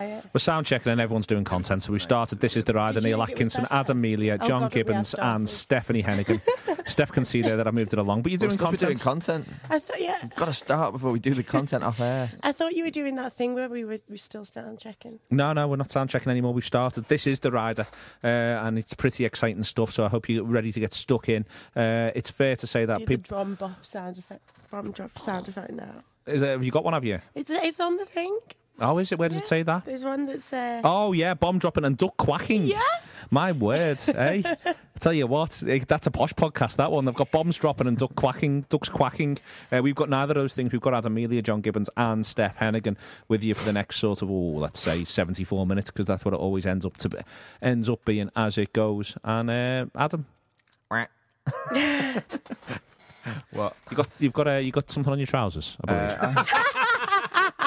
We're sound checking and everyone's doing content. So we've started This is the Rider, Neil think it was Atkinson, better? Adam Melia, Oh, John God, that we have Gibbons, and. Stephanie Heneghan. Steph can see there that I moved it along, but you're Well, doing it's 'cause we're content. doing content. I thought, yeah, Got to start before we do the content off air. I thought you were doing that thing where we were we still sound checking. No, no, we're not sound checking anymore. We've started. This is the rider, uh, and it's pretty exciting stuff. So I hope you're ready to get stuck in. Uh, it's fair to say that Do people. drum buff sound effect, drum drop sound effect now. Is it, have you got one? Have you? It's it's on the thing. Oh, is it? Where does it say that? There's one that's uh, Oh yeah, bomb dropping and duck quacking. Yeah. My word, hey. I tell you what, eh, that's a posh podcast. That one. They've got bombs dropping and duck quacking, ducks quacking. Uh, we've got neither of those things. We've got Adam Amelia, John Gibbons, and Steph Heneghan with you for the next sort of, oh, let's say, seventy-four minutes, because that's what it always ends up to be, ends up being as it goes. And uh, Adam, what? you got you've got uh, you got something on your trousers, I believe.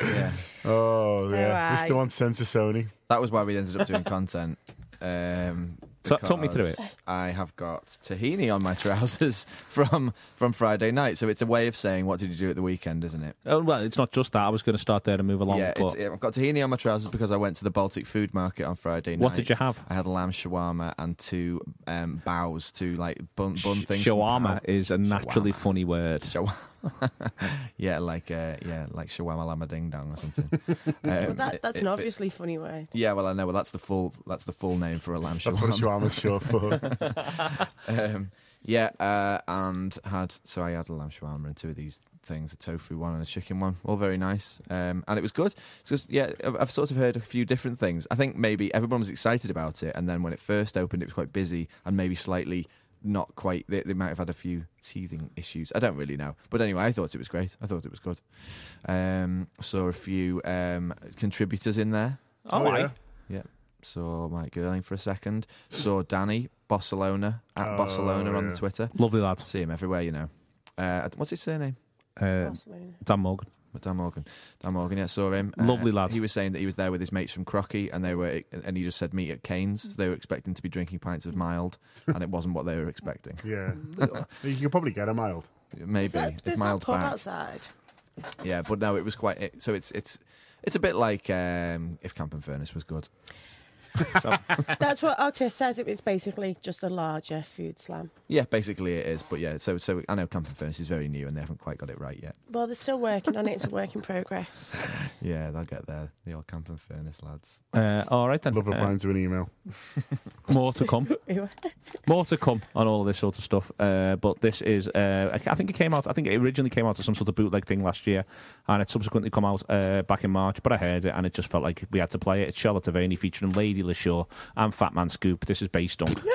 Yeah. Oh, yeah. Alright. This the one censor Sony. That was why we ended up doing content. Um, Ta- talk me through it. because I have got tahini on my trousers from from Friday night. So it's a way of saying what did you do at the weekend, isn't it? oh, well, it's not just that. I was going to start there and move along. yeah, but it's, I've got tahini on my trousers because I went to the Baltic Food Market on Friday night. What did you have? I had lamb shawarma and two um, bows, two like bun, bun things. from shawarma Bao. is a naturally Shawarma. funny word. Shawarma. yeah, like uh, yeah, like shawarma lama ding dong or something. Um, well, that, that's it an fit- obviously funny way. Yeah, well, I know. Well, that's the full. That's the full name for a lamb That's what a shawarma. shawarma's short for. um, yeah, uh, and had so I had a lamb shawarma and two of these things, a tofu one and a chicken one, all very nice, um, and it was good. It's just yeah, I've, I've sort of heard a few different things. I think maybe everyone was excited about it, and then when it first opened, it was quite busy and maybe slightly not quite. They, they might have had a few teething issues. I don't really know, but anyway, I thought it was great. I thought it was good. Um, saw a few um, contributors in there. Oh, Oh, aye. yeah. Yeah. Saw Mike Girling for a second. Saw Danny Barcelona at Oh, Barcelona on yeah. the Twitter. Lovely lad. See him everywhere, you know. Uh, what's his surname? Uh, Barcelona. Dan Morgan. Dan Morgan. Dan Morgan. Yeah, saw him. Uh, Lovely lad. He was saying that he was there with his mates from Crocky, and they were, and he just said meet at Cains. So they were expecting to be drinking pints of mild, and it wasn't what they were expecting. Yeah. you could probably get a mild. Maybe Is that, if there's that mild pub back. outside. Yeah, but no, it was quite. It, so it's it's it's a bit like um, if Camp and Furnace was good. That's what Agnes says. It's basically just a larger food slam. Yeah, basically it is. But yeah, so so I know Camp and Furnace is very new, and they haven't quite got it right yet. Well, they're still working on it. It's a work in progress. Yeah, they'll get there. The old Camp and Furnace lads. Uh, all right then. Love Uh, replying to an email. more to come. more to come on all of this sort of stuff. Uh, but this is, uh, I I think it came out. I think it originally came out as some sort of bootleg thing last year, and it subsequently come out uh, back in March. But I heard it, and it just felt like we had to play it. It's Charlotte Devaney featuring Lady Leshurr and Fatman Scoop. This is Bass Dunk.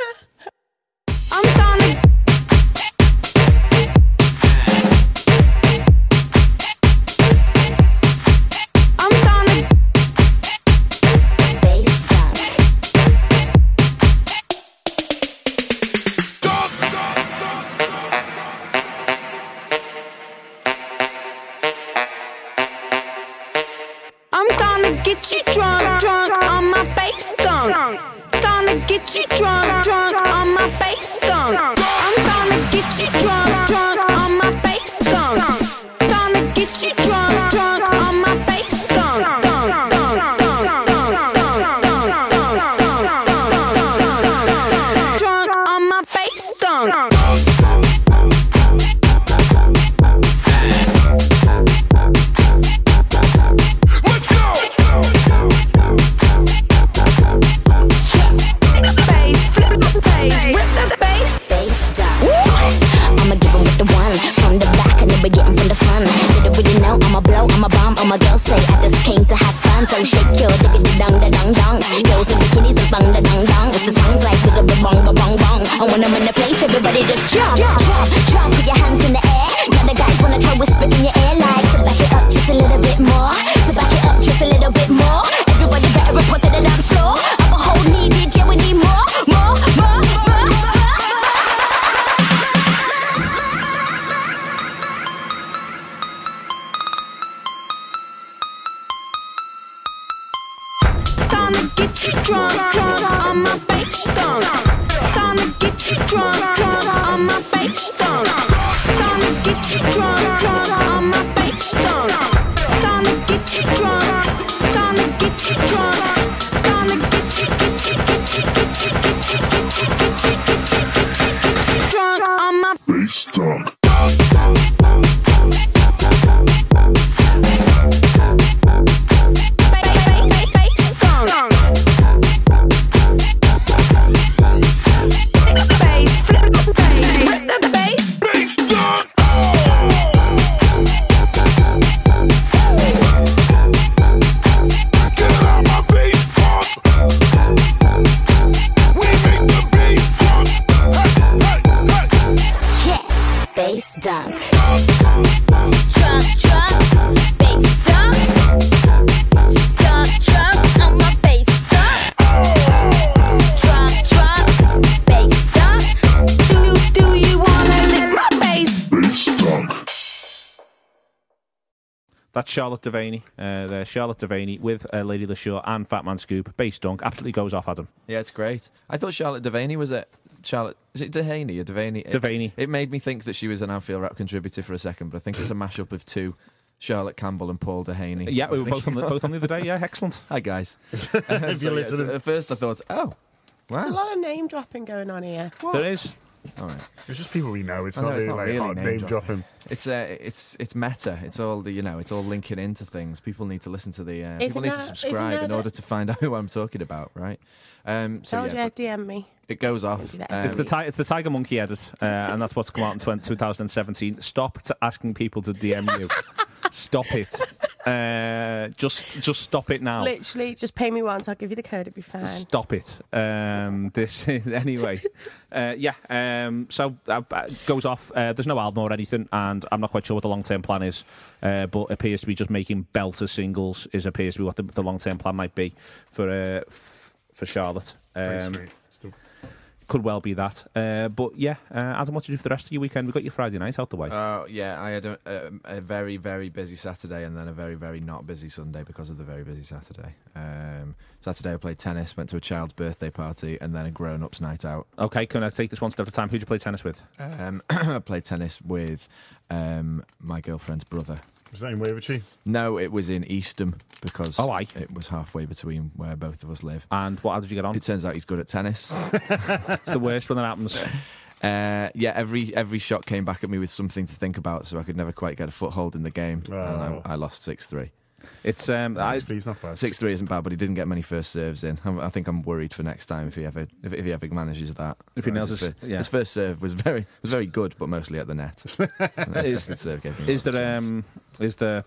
fun. Did it with you now, I'm a blow, I'm a bomb, I'm a girl, say I just came to have fun. So shake your diggity dong, da dong dong. Girls in bikinis and bang, da dong dong. It's the songs like bigger, ba bong, ba bong bong. And when I'm in the place, everybody just jump, jump, jump, jump. Put your hands in Charlotte Devaney. Uh, there, Charlotte Devaney with uh, Lady Leshurr and Fatman Scoop. Bass dunk. Absolutely goes off, Adam. Yeah, it's great. I thought Charlotte Devaney was it. Charlotte, is it Dehaney or Devaney? It- Devaney. It, made me think that she was an Anfield rap contributor for a second, but I think it's a mashup of two, Charlotte Campbell and Paul Dehaney. Yeah, we were both on, the, both on the other day. Yeah, excellent. Hi guys. If you're So, yeah, listening. so at first I thought, oh, There's a lot of name dropping going on here. There is. All right. It's just people we know. It's I not know, it's really not like really hard name name dropping. dropping. It's uh, it's it's meta. It's all the you know. It's all linking into things. People need to listen to the. Uh, people Isn't need to subscribe in order to find out who I'm talking about, right? Um, so Told yeah, you, DM me. it goes off. Um, It's the, ti- it's the Tiger Monkey edit, uh, and that's what's come out in 20- 2017. Stop t- asking people to DM you. stop it. Uh, just just stop it now. Literally, just pay me once. I'll give you the code. It'll be fine. Stop it. Um, this is anyway. Uh, yeah. Um, so uh, uh, goes off. Uh, there's no album or anything, and I'm not quite sure what the long term plan is. Uh, but appears to be just making belter singles. Is appears to be what the, the long term plan might be for uh, f- for Charlotte. Very Um, sweet. Still- could well be that. Uh, but yeah, uh, Adam, what did you do for the rest of your weekend? We got your Friday night out the way. Uh, yeah, I had a, a, a very, very busy Saturday and then a very, very not busy Sunday because of the very busy Saturday. Um, Saturday I played tennis, went to a child's birthday party, and then a grown-ups night out. okay, can I take this one step at a time? Who'd you play tennis with? Um, I played tennis with um, my girlfriend's brother. Was that in Wavertree? No, it was in Eastham because Oh, aye. it was halfway between where both of us live. And what? How did you get on? It turns out he's good at tennis. It's the worst when that happens. Uh, yeah, every every shot came back at me with something to think about, so I could never quite get a foothold in the game, Oh. and I, I lost six three. It's um, I, Six three's not bad. Six three isn't bad, but he didn't get many first serves in. I'm, I think I'm worried for next time if he ever if, if he ever manages that. If he Whereas nails his, his- yeah. his first serve was very was very good, but mostly at the net. Is- second serve gave me Is more of there um is there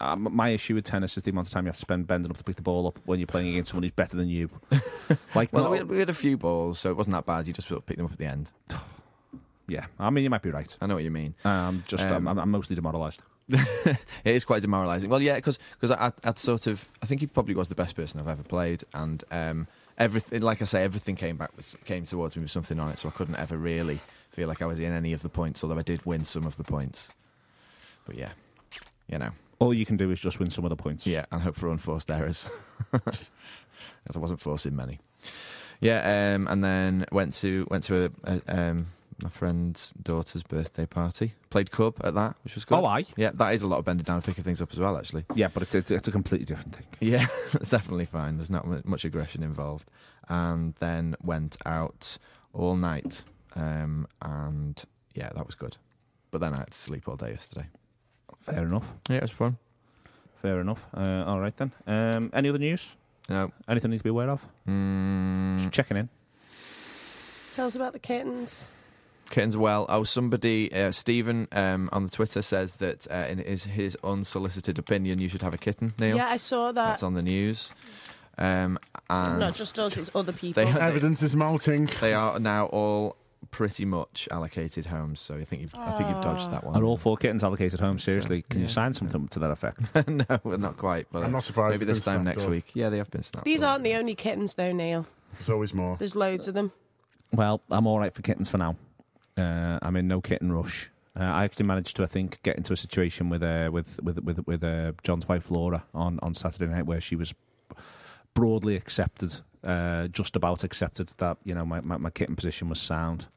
uh, my issue with tennis is the amount of time you have to spend bending up to pick the ball up when you're playing against someone who's better than you. Like, Well, not- we had, a few balls, so it wasn't that bad. You just sort of picked them up at the end. yeah, I mean you might be right. I know what you mean. Um, just Um, I'm, just I'm mostly demoralised. it is quite demoralising. Well, yeah, because I, I'd sort of I think he probably was the best person I've ever played, and um, everything, like I say, everything came back was, came towards me with something on it, so I couldn't ever really feel like I was in any of the points, although I did win some of the points. But yeah, you know, All you can do is just win some of the points. yeah, and hope for unforced errors, as I wasn't forcing many. Yeah, um, and then went to went to a, a, um, my friend's daughter's birthday party. Played cub at that, which was good. Oh, aye. Yeah, that is a lot of bending down and picking things up as well, actually. yeah, but it's it's, it's a completely different thing. Yeah, it's definitely fine. There's not much aggression involved. And then went out all night, um, and yeah, that was good. But then I had to sleep all day yesterday. Fair enough. Yeah, it was fun. Fair enough. Uh, all right then. Um, any other news? No, Anything need to be aware of? mm, Just checking in. Tell us about the kittens. Kittens well. Oh, somebody, uh, Stephen um, on the Twitter says that uh, in his, his unsolicited opinion, you should have a kitten, Neil. Yeah, I saw that. That's on the news. Um, It's not just us; it's other people. They- Evidence is melting. they are now all pretty much allocated homes, so I think you've, I think you've dodged that one. Are all four kittens allocated homes? Seriously, can you sign something to that effect? no, well, not quite. But I'm not surprised Maybe this time next up. week. Yeah, they have been snapped. These up. aren't the only kittens, though, Neil. There's always more. There's loads of them. well, I'm all right for kittens for now. Uh, I'm in no kitten rush. Uh, I actually managed to, I think, get into a situation with uh, with with with, with uh, John's wife Laura on, on Saturday night where she was broadly accepted, uh, just about accepted that you know my, my, my kitten position was sound.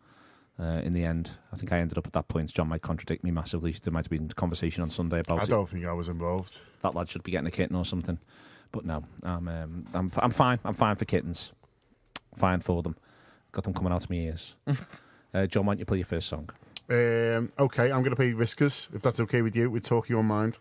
Uh, in the end, I think I ended up at that point. John might contradict me massively. There might have been conversation on Sunday about I don't think I was involved. that lad should be getting a kitten or something. But no, I'm um, I'm I'm fine. I'm fine for kittens. Fine for them. Got them coming out of my ears. uh, John, why don't you play your first song? Um, okay, I'm going to play Riscas, if that's okay with you, with Talk Your Mind.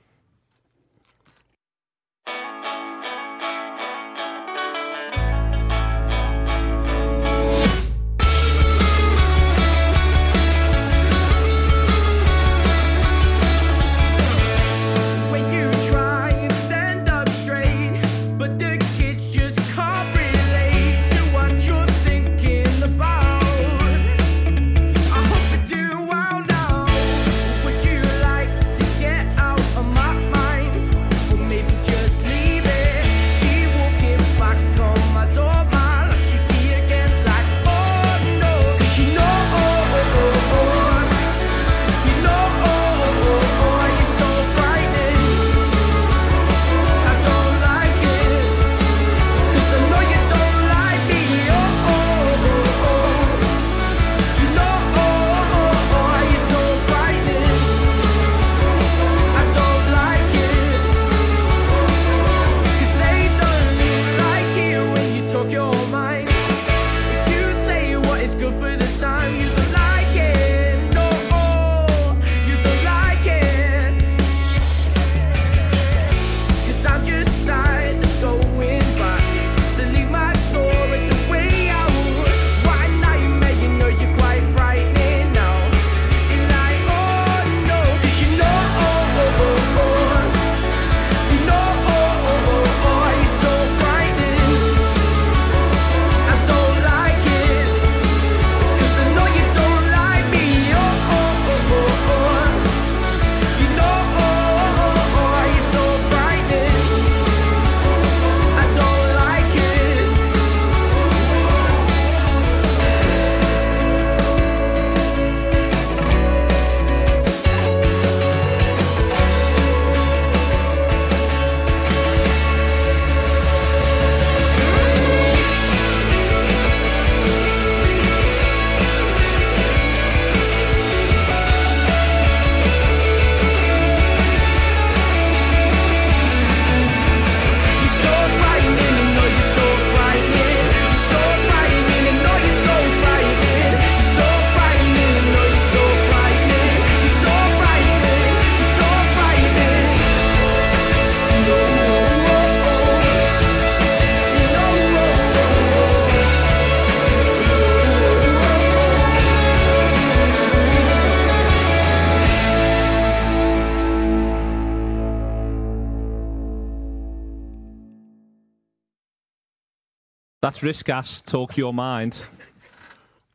That's Riscas. Talk your mind.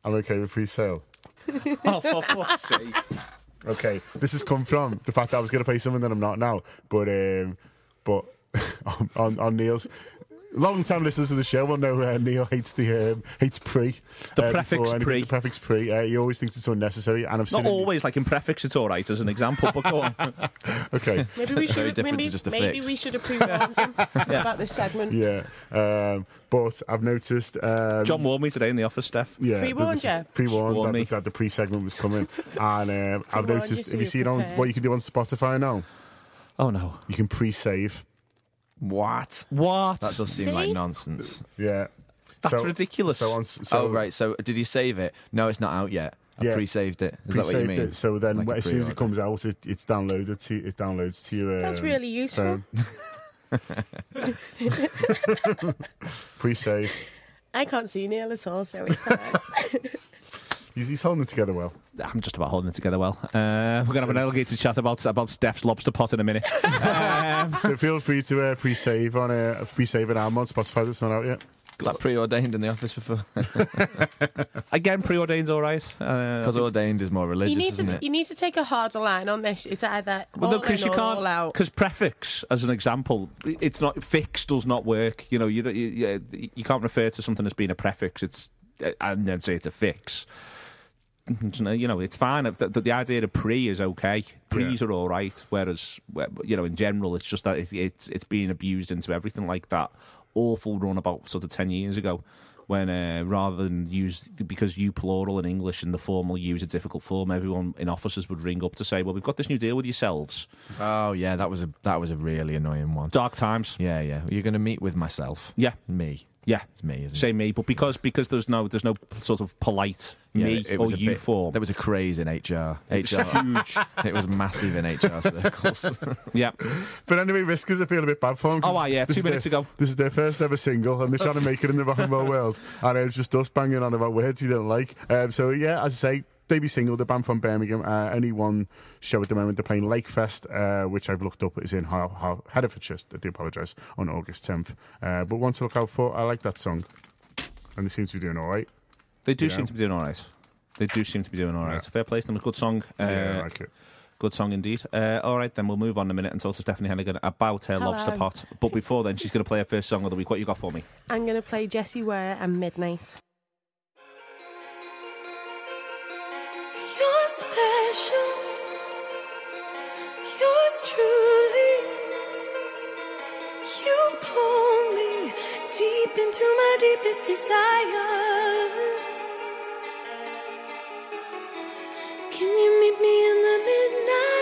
I'm okay with pre-sale. oh, for fuck's sake! Okay, this has come from the fact that I was going to play something that I'm not now, but um, but on, on, on Neil's. Long time listeners to the show will know uh, Neil hates the um, hates pre. The uh, prefix anything, pre. The prefix pre. Uh, he always thinks it's unnecessary, and I've seen Not it- always like in prefix. It's all right as an example, but go on. Okay, Maybe we should. different to maybe, just a maybe fix. we should have pre-warned him about this segment. yeah, um, but I've noticed. Um, John warned me today in the office, Steph. Yeah, Pre-warned this is- you? Pre-warned that, me. that the pre-segment was coming, and um, I've Pre-warned you noticed. so If you you're see it on what you can do on Spotify now, Oh no! you can pre-save. What? What? That does seem like nonsense. Yeah, That's ridiculous. So on, so oh right. So did you save it? No, it's not out yet. I Yeah. pre-saved it. Is that what you mean? it. So then, Like as soon as it comes out, it, it's downloaded to it downloads to your. Um, That's really useful. phone. pre-save. I can't see Neil at all, so it's fine. He's, he's holding it together well. I'm just about holding it together well. Uh, we're going to have an elevated chat about about Steph's lobster pot in a minute. um, So feel free to uh, pre-save on uh, pre-save an album on Spotify. It's not out yet. Got that preordained in the office before. again, preordained's all right. Uh, Because ordained is more religious, You need isn't to it? you need to take a harder line on this. It's either Well, all no, because in you or can't. all out. Because prefix, as an example, it's not fix does not work. You know, you you, you, you can't refer to something as being a prefix. It's uh, and then say it's a fix. You know, it's fine. The, the, the idea of pre is okay. Pre's are all right. Whereas, you know, in general, it's just that it, it's it's being abused into everything like that. Awful run about sort of ten years ago. When uh, rather than use because you plural in English and the formal use a difficult form, everyone in offices would ring up to say, "Well, we've got this new deal with yourselves." Oh yeah, that was a that was a really annoying one. Dark times. Yeah, yeah. You're going to meet with myself. Yeah. Me. Yeah, It's me, isn't say it? me, but because because there's no there's no sort of polite Yeah, me it or was a you bit- form. There was a craze in HR. HR huge. It was massive in HR circles. yeah. But anyway, Riscas, I feel a bit bad for them. Oh, ah, yeah, two minutes their, ago. This is their first ever single, and they're trying to make it in the rock and roll world. And it's just us banging on about words we don't like. Um, so, yeah, as I say, debut single, the band from Birmingham. Uh, only one show at the moment. They're playing Lakefest, uh, which I've looked up is in Har- Har- Herefordshire. I do apologise, on August 10th. Uh, but one to look out for. I like that song. And they seem to be doing all right. They do Yeah. seem to be doing all right. They do seem to be doing all right. So fair play to them. A good song. Uh, yeah, I like it. Good song indeed. Uh, all right, then we'll move on in a minute and talk to Stephanie Heneghan about her Hello. lobster pot. But before then, she's going to play her first song of the week. What you got for me? I'm going to play Jessie Ware and Midnight. Special. Yours truly. You pull me deep into my deepest desire. Can you meet me in the midnight?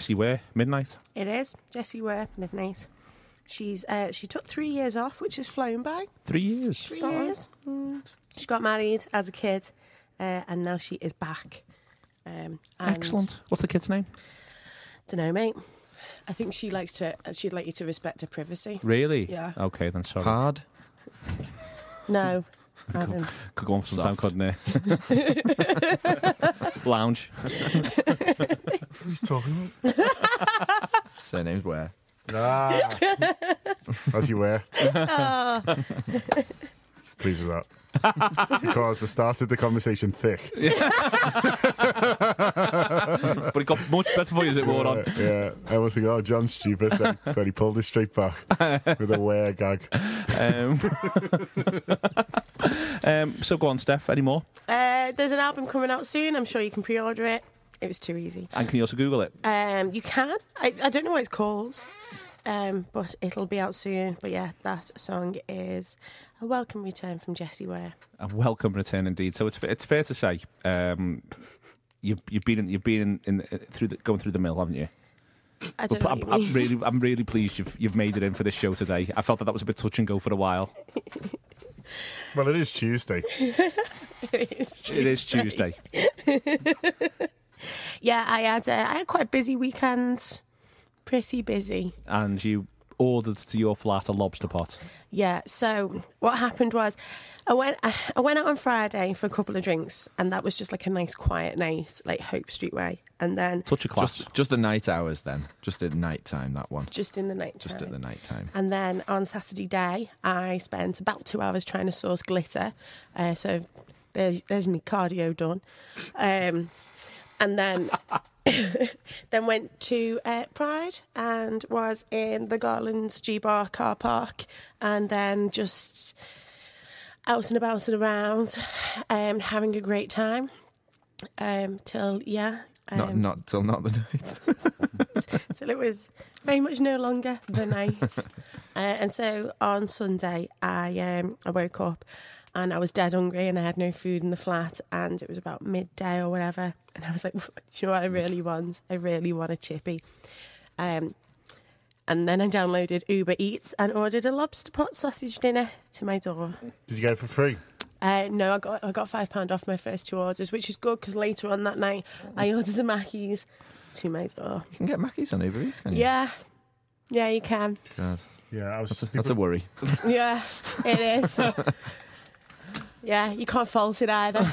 Jessie Ware, Midnight. It is Jessie Ware, Midnight. She's uh, she took three years off, which has flown by. Three years. Three years. Mm. She got married as a kid, uh, and now she is back. Um, Excellent. What's the kid's name? Don't know, mate. I think she likes to. She'd like you to respect her privacy. Really? Yeah. Okay, then sorry. Hard. No, Adam. Could go on for some time, couldn't it? Lounge. Who's talking? Surname's Ware. Ah. As you were. Pleased with that. because I started the conversation thick. but it got much better for you as it wore on. Yeah, I was like, oh, John's stupid. Then, then he pulled it straight back with a wear gag. Um, um, so go on, Steph. Any more? Uh, there's an album coming out soon. I'm sure you can pre-order it. It was too easy. And can you also Google it? Um, you can. I, I don't know what it's called, um, but it'll be out soon. But yeah, that song is a welcome return from Jessie Ware. A welcome return indeed. So it's it's fair to say um, you've you've been in, you've been in, in through the, going through the mill, haven't you? I don't know I'm, what you I'm really I'm really pleased you've you've made it in for this show today. I felt that that was a bit touch and go for a while. Well, it is Tuesday. it is It is Tuesday. Yeah, I had uh, I had quite a busy weekend. Pretty busy. and you ordered to your flat a lobster pot. Yeah. So what happened was, I went I went out on Friday for a couple of drinks, and that was just like a nice quiet night, like Hope Street way. And then Touch a class. Just, just the night hours then. Just at night time, that one. just in the night. Just at the night time. And then on Saturday day, I spent about two hours trying to source glitter. Uh, so there's, there's me cardio done. Um, and then then went to uh, Pride and was in the Garlands G Bar car park, and then just out and about and around, um, having a great time. Um, till yeah, um, not not till not the night. till it was very much no longer the night. uh, and so on Sunday, I um, I woke up and I was dead hungry and I had no food in the flat and it was about midday or whatever. And I was like, "Do you know what I really want? I really want a chippy. Um, and then I downloaded Uber Eats and ordered a lobster pot sausage dinner to my door. Did you get it for free? Uh, no, I got I got five pound off my first two orders, which is good because later on that night I ordered a Mackey's to my door. You can get Mackey's on Uber Eats, can you? Yeah, yeah, you can. God. Yeah, I was. That's a, that's a worry. Yeah, it is. yeah, you can't fault it either.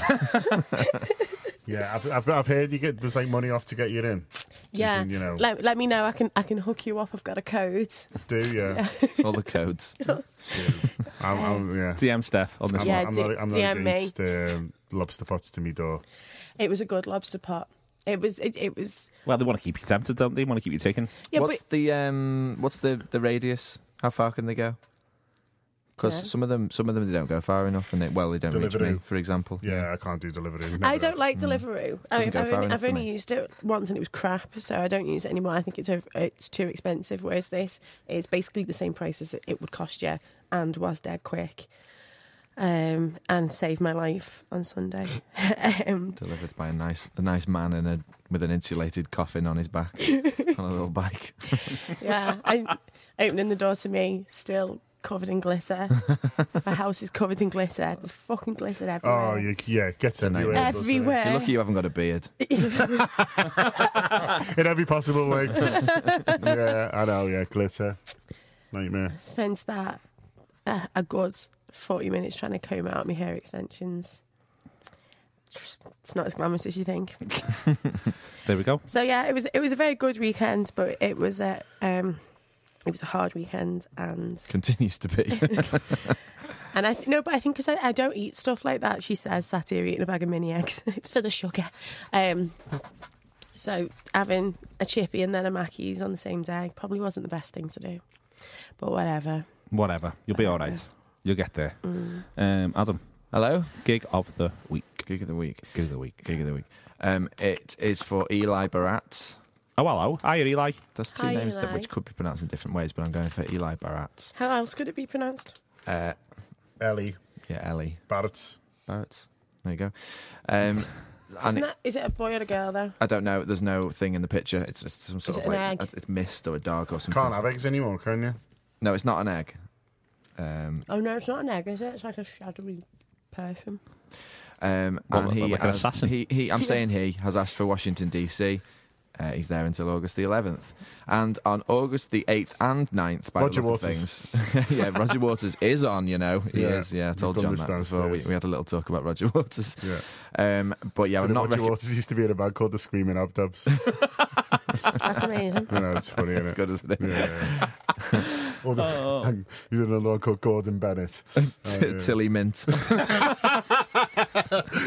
Yeah, I've, I've, I've heard you get there's like money off to get you in. yeah, can, you know. let, let me know. I can I can hook you off. I've got a code. Do yeah. All the codes. I'm, I'm, yeah. DM Steph on this I'm, Yeah, I'm D- not, I'm not DM me. against um, lobster pots to me door. It was a good lobster pot. It was. It, it was. Well, they want to keep you tempted, don't they? They want to keep you ticking. Yeah, what's but the um? What's the the radius? How far can they go? Because Yeah. some of them, some of them, they don't go far enough, and they well, they don't reach me, for example. Yeah, I can't do delivery. I don't have. like Deliveroo. I Mm. Doesn't mean, go I've, only, I've only used it once and it was crap, so I don't use it anymore. I think it's over, it's too expensive. Whereas this is basically the same price as it- it would cost you, and was dead quick, um, and saved my life on Sunday. um, Delivered by a nice, a nice man in a with an insulated coffin on his back on a little bike. yeah, I, opening the door to me, still covered in glitter. my house is covered in glitter. There's fucking glitter everywhere. Oh, you, yeah, gets everywhere. doesn't? Everywhere. You're lucky you haven't got a beard. In every possible way. yeah, I know. Yeah, glitter. Nightmare. Spent about uh, a good 40 minutes trying to comb out my hair extensions. It's not as glamorous as you think. There we go. So yeah, it was it was a very good weekend, but it was a um, it was a hard weekend, and Continues to be. and I th- no, but I think because I, I don't eat stuff like that. She says sat here eating a bag of mini eggs. it's for the sugar. Um, so having a chippy and then a Mackey's on the same day probably wasn't the best thing to do, but whatever. Whatever. You'll be all right. You'll get there. Mm. Um, Adam, Hello. gig of the week. Gig of the week. Gig of the week. Gig of the week. Um, it is for Eli Barat. Oh, hello. Hiya, Eli. That's two Hi, names that which could be pronounced in different ways, but I'm going for Eli Barat. How else could it be pronounced? Uh, Ellie yeah, Ellie Barrett. Barrett. There you go. Um, Isn't it- that, is it a boy or a girl though? I don't know. There's no thing in the picture. It's just some sort Is of it an like egg? it's mist or a dog or something. Can't have eggs anymore, can you? No, it's not an egg. Um, Oh no, it's not an egg, is it? It's like a shadowy person. um, What, and he, like an has- assassin? he, he, I'm saying he has asked for Washington DC. Uh, he's there until August the 11th, and on August the 8th and 9th, by Roger the look Waters. things, yeah, Roger Waters is on. You know, he Yeah, is. Yeah, I told done John that before. We, we had a little talk about Roger Waters. Yeah. Um, but yeah, Do I'm not. Roger Rec- Waters used to be in a band called the Screaming Abdabs. That's amazing. I know, it's funny, isn't it's it? good, isn't it? Yeah, yeah. Or the, Oh. and you did another one called Gordon Bennett. Oh, yeah. Tilly Mint.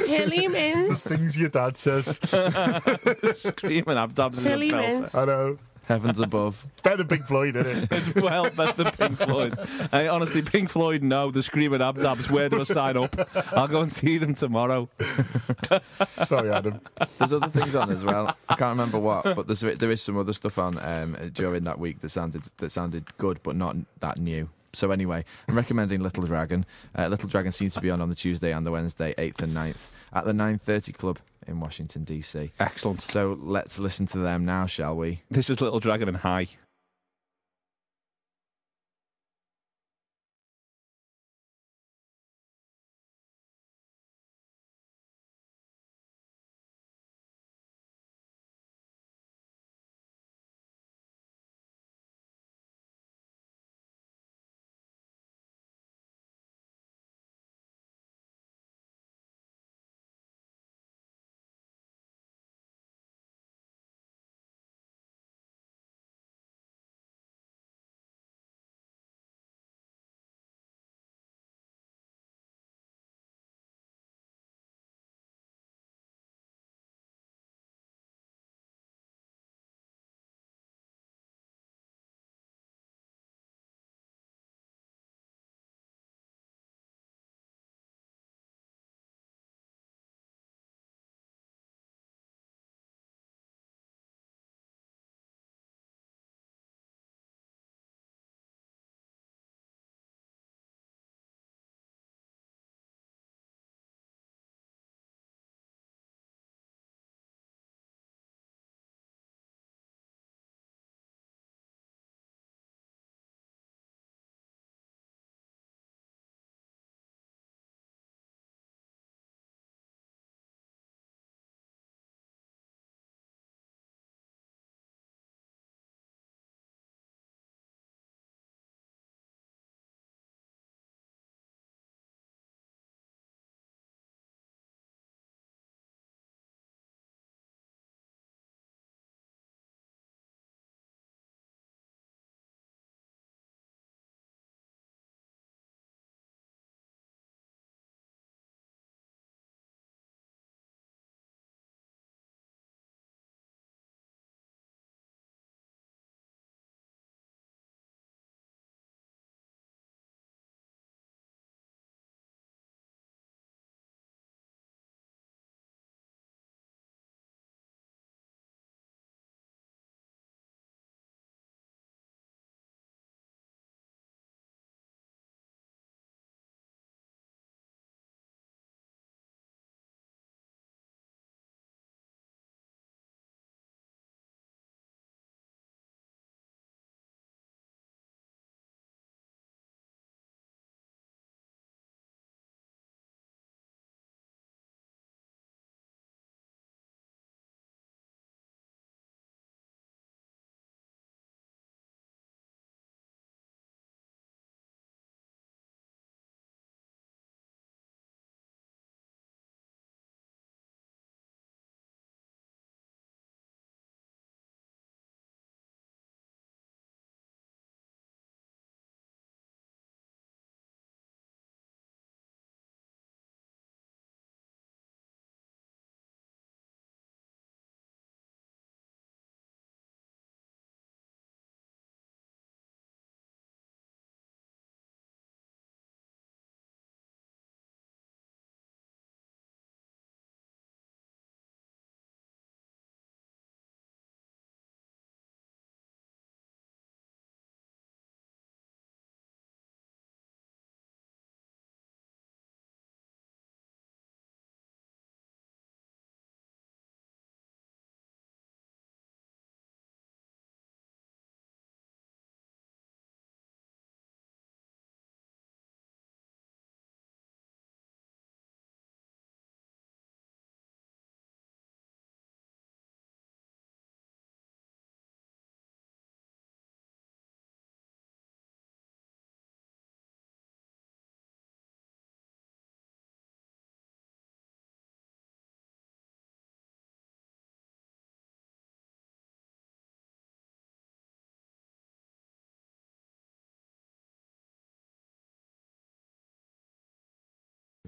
Tilly Mins. Things your dad says. Screaming abdabs. is a Tilly belter. Mint. I know. Heavens above. It's better than Pink Floyd, isn't it? It's well better than Pink Floyd. I, honestly, Pink Floyd, no. The Screaming Abdabs, where do I sign up? I'll go and see them tomorrow. Sorry, Adam. There's other things on as well. I can't remember what, but there's there is some other stuff on um, during that week that sounded that sounded good, but not that new. So anyway, I'm recommending Little Dragon. Uh, Little Dragon seems to be on on the Tuesday and the Wednesday, 8th and 9th, at the 9:30 Club in Washington DC. Excellent. So let's listen to them now, shall we? This is Little Dragon and High.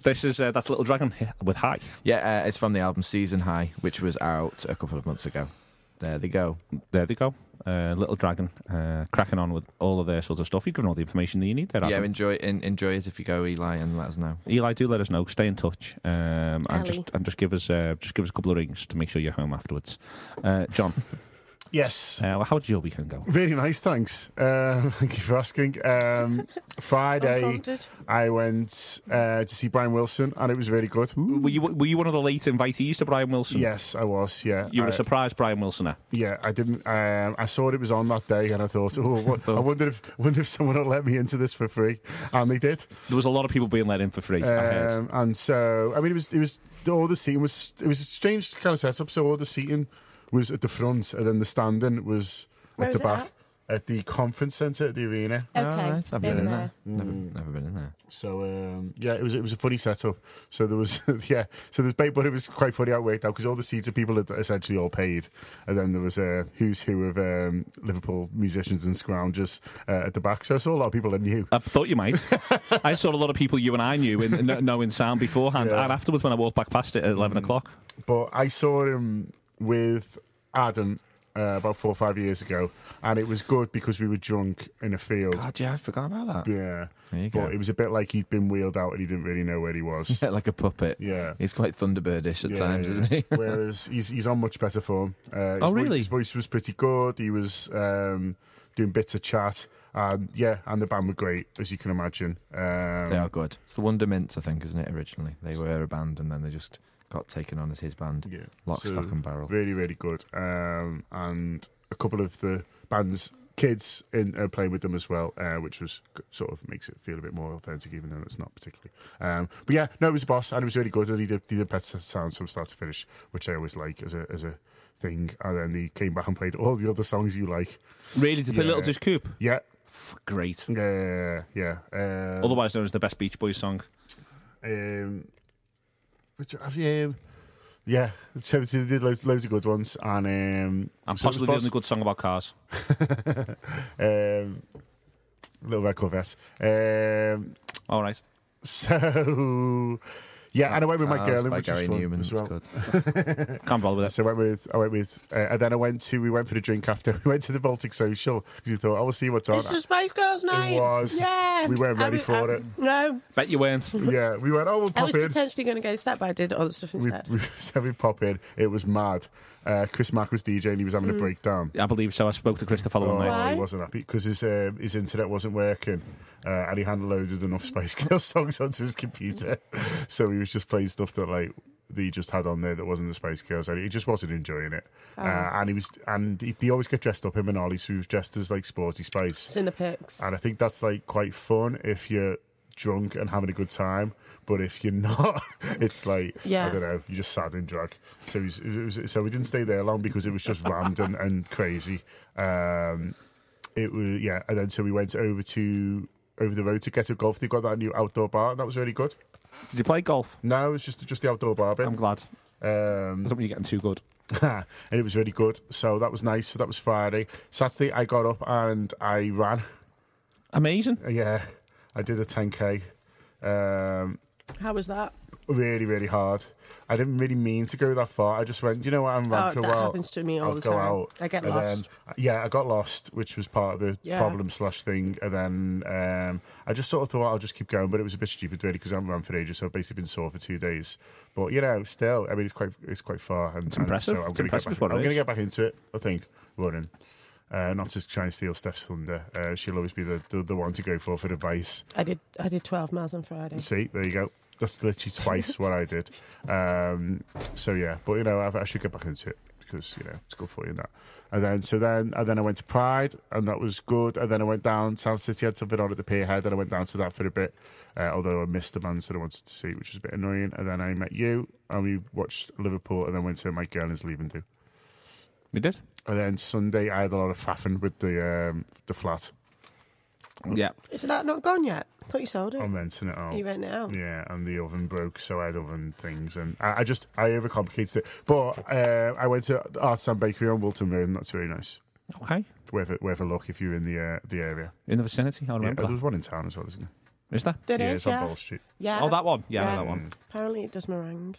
This is uh, that's Little Dragon with High. Yeah, uh, it's from the album Season High, which was out a couple of months ago. There they go. There they go. Uh, Little Dragon uh, cracking on with all of their sorts of stuff. You've given all the information that you need there. Yeah, enjoy en- enjoy it if you go, Eli, and let us know. Eli, do let us know. Stay in touch, um, and just and just give us uh, just give us a couple of rings to make sure you're home afterwards. Uh, John, Yes. uh, well, how did your weekend go? Very nice, thanks. Uh, thank you for asking. Um, Friday, I went uh, to see Brian Wilson, and it was really good. Were you were you one of the late invitees to Brian Wilson? Yes, I was. Yeah, You were I, a surprise Brian Wilsoner. Yeah, I didn't. Um, I saw it was on that day, and I thought, oh, what, I wonder if wonder if someone will let me into this for free, and they did. There was a lot of people being let in for free. I heard. Um, and so, I mean, it was it was all the seating was it was a strange kind of setup. So all the seating was at the front, and then the standing was Where at was the back at the conference centre at the arena. Okay, Alright, I've been been in there. there. Never, never been in there. So um, yeah, it was it was a funny setup. So there was yeah, so there's bait, but it was quite funny how it worked out because all the seats of people had essentially all paid, and then there was a who's who of um, Liverpool musicians and scroungers uh, at the back. So I saw a lot of people I knew. I thought you might. I saw a lot of people you and I knew in, knowing sound beforehand, Yeah. and afterwards when I walked back past it at 11 o'clock. But I saw him with Adam uh, about four or five years ago, and it was good because we were drunk in a field. God, yeah, I forgot about that. Yeah, There you but go. it was a bit like he'd been wheeled out and he didn't really know where he was. Yeah, like a puppet. Yeah. He's quite Thunderbirdish at Yeah, times, yeah. isn't he? Whereas he's he's on much better form. Uh, his Oh, really? his voice was pretty good. He was um, doing bits of chat. And yeah, and the band were great, as you can imagine. Um, they are good. It's the Wondermints, I think, isn't it? Originally, they were a band, and then they just got taken on as his band. Yeah. Lock, So, stock, and barrel. Really, really good. Um, and a couple of the band's kids in uh, playing with them as well, uh, which was sort of makes it feel a bit more authentic, even though it's not particularly. Um, but yeah, no, it was a boss, and it was really good. And he did, he did pet sounds from start to finish, which I always like as a as a thing. And then he came back and played all the other songs you like. Really, to play Yeah. Little Deuce Coupe? Yeah, Great. yeah, yeah. Um, Otherwise known as the best Beach Boys song. Um, which, um, yeah, so they did loads, loads of good ones, and um, And possibly the only good song about cars. um, Little Red Corvette. Um, All right. so yeah, and I went with my girl, by which Gary was fun Newman. as it's well. good. Can't bother with it. So I went with, I went with, uh, and then I went to, we went for the drink after. We went to the Baltic Social because we thought, I will see what's on. It's the Spice Girls night. It was. Yeah. We weren't I ready was- for I- it. No. Bet you weren't. yeah, we went. Oh, we'll I pop was in. potentially going to go to that, but I did other stuff We, instead. we said we pop in. It was mad. Uh, Chris Mack was DJ and he was having a breakdown. I believe so. I spoke to Chris the following Oh, night. Why? he wasn't happy because his uh, his internet wasn't working, uh, and he hadn't loaded enough Spice Girls songs onto his computer, so he was just playing stuff that like that he just had on there that wasn't the Spice Girls, and he just wasn't enjoying it. Uh, and he was, and he, they always get dressed up him and Ollie, so he was dressed as like sporty Spice, It's in the pics. and I think that's like quite fun if you're drunk and having a good time. But if you're not, it's like Yeah. I don't know, you're just sad in drag. So he's, it was, so we didn't stay there long because it was just rammed and, and crazy. Um, it was yeah, and then so we went over to over the road to get a golf. They got that new outdoor bar, and that was really good. Did you play golf? No, it was just just the outdoor bar bit. I'm glad. Um, Doesn't mean you're getting too good. and it was really good. So that was nice. So that was Friday. Saturday, I got up and I ran. Amazing. Yeah, I did a 10k. Um, How was that? really, really hard. I didn't really mean to go that far. I just went, "Do you know what? I'm ran Oh, for a while. that happens to me all I'll the go time. Out. I get And lost. Then, yeah, I got lost, which was part of the Yeah. problem slash thing. And then um, I just sort of thought I'll just keep going, but it was a bit stupid really because I haven't run for ages, so I've basically been sore for two days. But you know, still, I mean, it's quite it's quite far. And, it's impressive. So I'm It's gonna impressive Get back, I'm going to get back into it. I think running. Uh, not to try and steal Steph's thunder. Uh, she'll always be the, the, the one to go for for advice. I did. I did 12 miles on Friday. See, there you go. That's literally twice what I did. Um, so yeah, but you know, I, I should get back into it because you know it's good for you and that. And then so then and then I went to Pride and that was good. And then I went down Town City had something on at the pier head and I went down to that for a bit. Uh, although I missed the bands that I wanted to see, which was a bit annoying. And then I met you and we watched Liverpool and then went to my girl is leaving do. We did. And then Sunday I had a lot of faffing with the um, the flat. Yeah. Is that not gone yet? I thought you sold it. I'm renting it out. you rent it out. Yeah, and the oven broke, so I had oven things, and I, I just I overcomplicated it. But uh, I went to Artisan Bakery on Wilton Road, and that's very nice. Okay. Worth a, worth a look if you're in the uh, the area. In the vicinity, I Yeah, remember. there that. was one in town as well, isn't there? Is there? There yeah, is, it's on yeah. Bold Street. Yeah. Oh, that one. Yeah, I know that one. Apparently, it does meringue.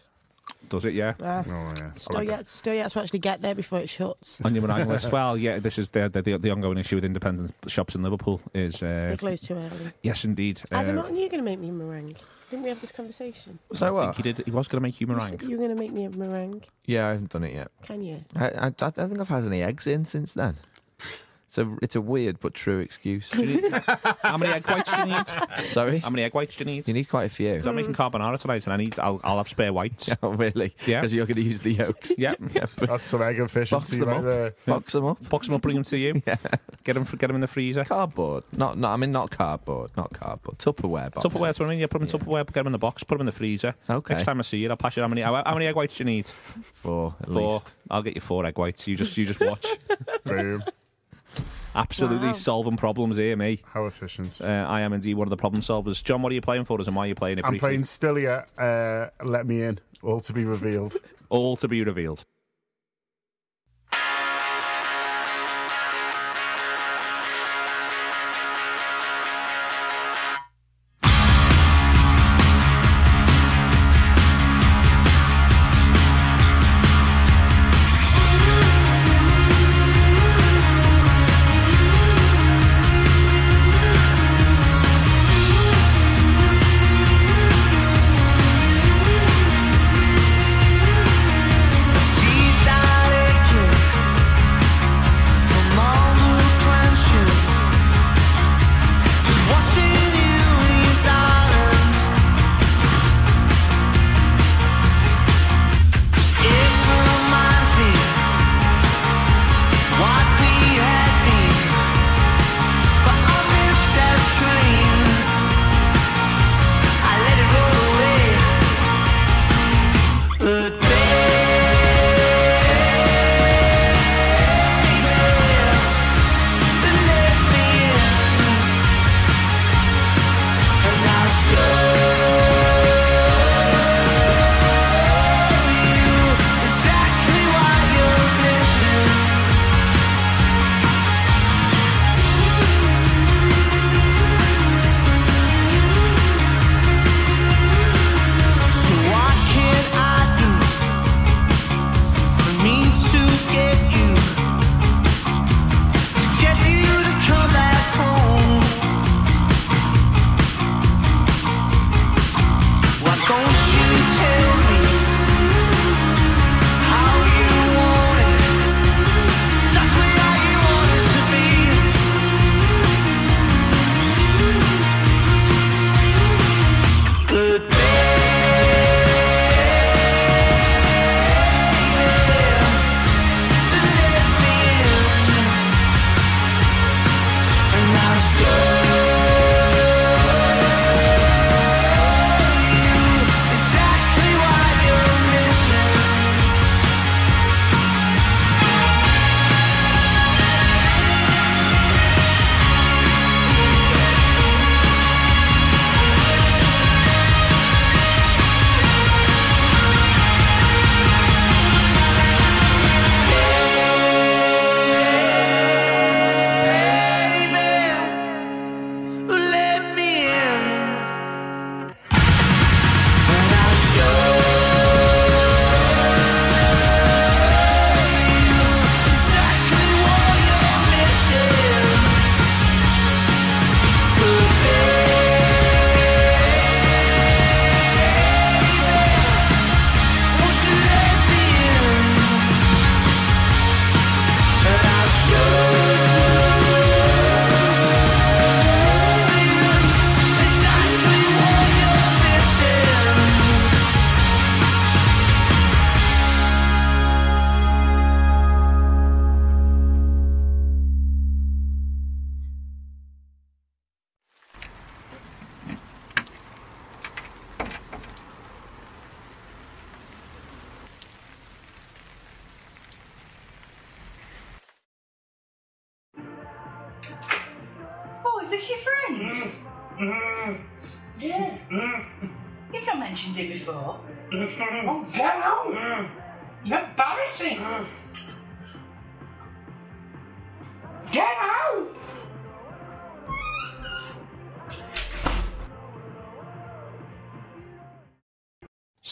Does it? Yeah. Uh, Oh yeah. Still like yet, still yet to actually get there before it shuts. On your meringue list. Well, yeah. This is the the, the, the ongoing issue with independent shops in Liverpool. Is uh, They close too early. yes, indeed. Adam, Uh, aren't you going to make me meringue? Didn't we have this conversation? So I what? think he did. He was going to make you You meringue. you were going to make me a meringue. Yeah, I haven't done it yet. Can you? I, I, I don't think I've had any eggs in since then. It's a it's a weird but true excuse. Do you need- How many egg whites do you need? Sorry, How many egg whites do you need? you need quite a few. I'm making carbonara tonight, and I need. I'll, I'll have spare whites. Oh really? Yeah. Because you're going to use the yolks. Yeah. yeah but That's some egg efficiency box them right up. there. Box them up. Box them up, bring them to you. Yeah. Get them. Get them in the freezer. Cardboard. Not. Not. I mean, not cardboard. Not cardboard. Tupperware box. Tupperware, that's what I mean. Yeah, put them in Tupperware, get them in the box, put them in the freezer. Okay. Next time I see you, I'll pass you how many. How, how many egg whites do you need? Four at Four. least. I'll get you four egg whites. You just, you just watch. Boom. Absolutely Wow. solving problems here, me. How efficient. Uh, I am indeed one of the problem solvers. John, what are you playing for us, and why are you playing it? I'm briefly? playing Stillia. Uh, Let me in. All to be revealed. All to be revealed.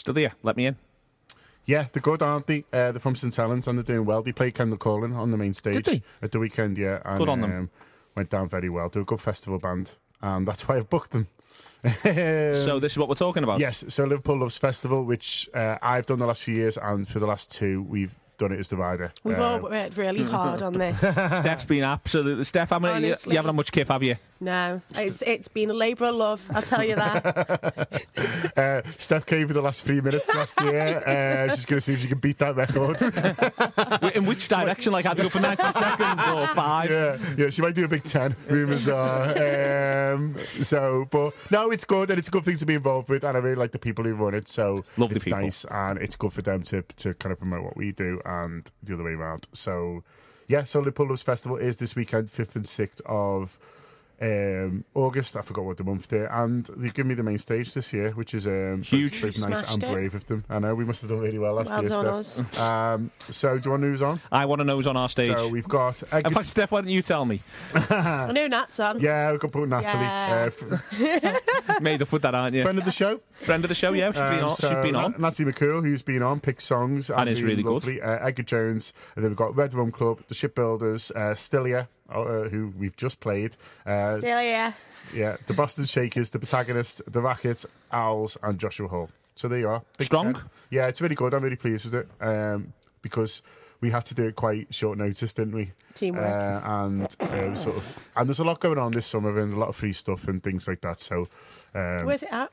Stillia. Let me in. Yeah, they're good, aren't they? Uh, they're from St Helens and they're doing well. They played Kendal Calling on the main stage they? at the weekend, yeah. And, Good on them. Um, went down very well. They're a good festival band, and that's why I've booked them. So this is what we're talking about. Yes, so Liverpool Loves Festival, which uh, I've done the last few years, and for the last two, we've done it as divider. We've Um, all worked really hard on this. Steph's been absolutely. Steph, how many? You, you haven't had much kip, have you? No, it's it's been a labour of love. I'll tell you that. uh, Steph came for the last three minutes last year. Uh, she's going to see if she can beat that record. In which direction? Like, had to go for 90 seconds or five? yeah, yeah, she might do a big 10, rumours are. Um, so, but no, it's good, and it's a good thing to be involved with, and I really like the people who run it, so Lovely it's people. nice, and it's good for them to, to kind of promote what we do, and the other way around. So, yeah, so Liverpool Loves Festival is this weekend, 5th and 6th of um, August. I forgot what the month did, and they've given me the main stage this year, which is um, Huge. very nice and it. brave of them. I know we must have done really well last Well year, done, Steph. Um, so, do you want to know who's on? I want to know who's on our stage. So we've got. In fact, Steph, why don't you tell me? I know Nat's on. yeah, we've got put Natalie, Yeah. uh, f- Made up with that, aren't you? friend of the show. Friend of the show, yeah. She's been Um, on. so she's been on. Na- Natalie McCool, who's been on, picked songs and, And is been really good. Uh, Edgar Jones, and then we've got Red Rum Club, the Shipbuilders, uh, Stillia, uh, who we've just played. Uh, Still here. yeah, the Boston Shakers, the Protagonist, the Racket, Owls, and Joshua Hall. So there you are. Big Strong? ten. Yeah, it's really good. I'm really pleased with it um, because we had to do it quite short notice, didn't we? Teamwork. Uh, and uh, sort of, and there's a lot going on this summer and a lot of free stuff and things like that. So. Um, Where's it at?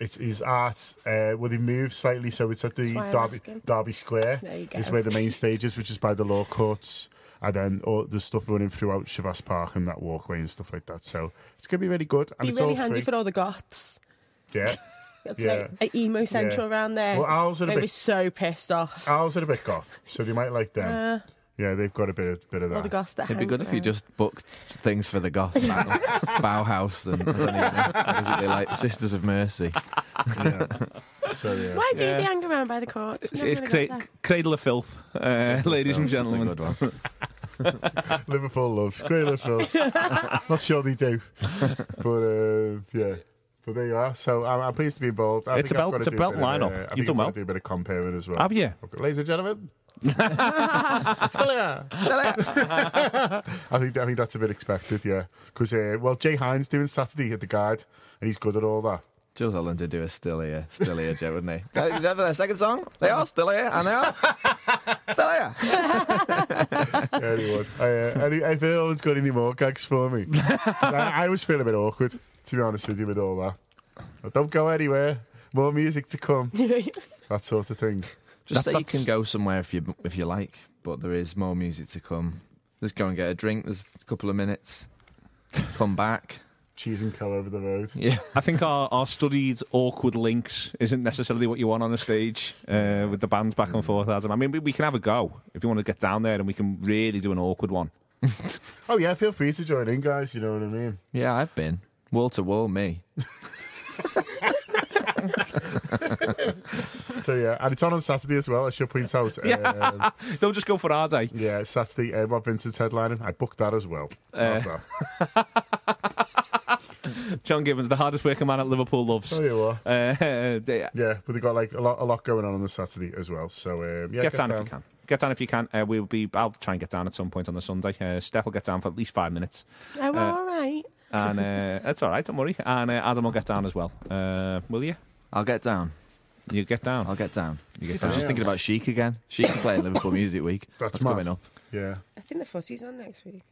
it's at. Uh, well, they moved slightly, so it's at the That's why I'm Derby. Derby Square. There you go. Is where the main stage is, which is by the law courts, and then all the stuff running throughout Chavasse Park and that walkway and stuff like that. So it's gonna be really good, and Be it's really all handy free. for all the goths. yeah, It's Yeah. like a emo central Yeah. around there. Well, Owls are a they bit- were so pissed off. Owls are a bit goth, so they might like them. Uh, yeah, they've got a bit of bit of all the that. goths that It'd be hang good if you just booked things for the goths, like Bauhaus and I don't even know, what is it they like Sisters of Mercy. So yeah, Why do Yeah. they hang around by the courts? It's, Never it's gonna cra- get. Cradle of Filth, uh, ladies and That's a gentlemen. good one. Liverpool loves great Liverpool. Not sure they do, but uh, yeah. But there you are. So I'm, I'm pleased to be involved. I It's think a I've belt- got it's a do belt bit of, lineup. uh, You've done well. do a bit of comparing as well. Have you? Okay, ladies and gentlemen. Still here. I think I think that's a bit expected, yeah. Because uh, well, Jay Hines doing Saturday at the Guide, and he's good at all that. Jools Holland did do a still here, still here, Joe, wouldn't he? Did you have their second song? They are still here, and they are still here. Anyone? I, uh, any, if anyone's got any more gags for me, I, I always feel a bit awkward to be honest with you with all that. But don't go anywhere. More music to come. that sort of thing. Just That- say you can go somewhere if you if you like, but there is more music to come. Just go and get a drink. There's a couple of minutes. Come back. Cheese and co over the road. Yeah. I think our, our studied awkward links isn't necessarily what you want on a stage uh, with the bands back and forth. Adam. I mean, we, we can have a go if you want to get down there and we can really do an awkward one. Oh yeah, feel free to join in, guys. You know what I mean. Yeah, I've been wall to wall. Me. So yeah, and it's on on Saturday as well. I should point out. Yeah. Um, Don't just go for our day. yeah, Saturday. Uh, Rob Vincent's headlining. I booked that as well. Uh, Love that. John Gibbons, the hardest working man at Liverpool, loves. Tell you what. Uh, they- Yeah, but they got like a lot, a lot going on on the Saturday as well. So um, yeah, get, down, if you can. Get down if you can. Uh, we'll be. I'll try and get down at some point on the Sunday. Uh, Steph will get down for at least five minutes, Oh, well, all right. and uh, that's all right. Don't worry. And uh, Adam will get down as well. Uh, will you? I'll get down. You get down. I'll get down. You get down. I was just thinking about Chic again. Chic is playing Liverpool Music Week. That's That's mad. coming up. Yeah, I think the footy's on next week.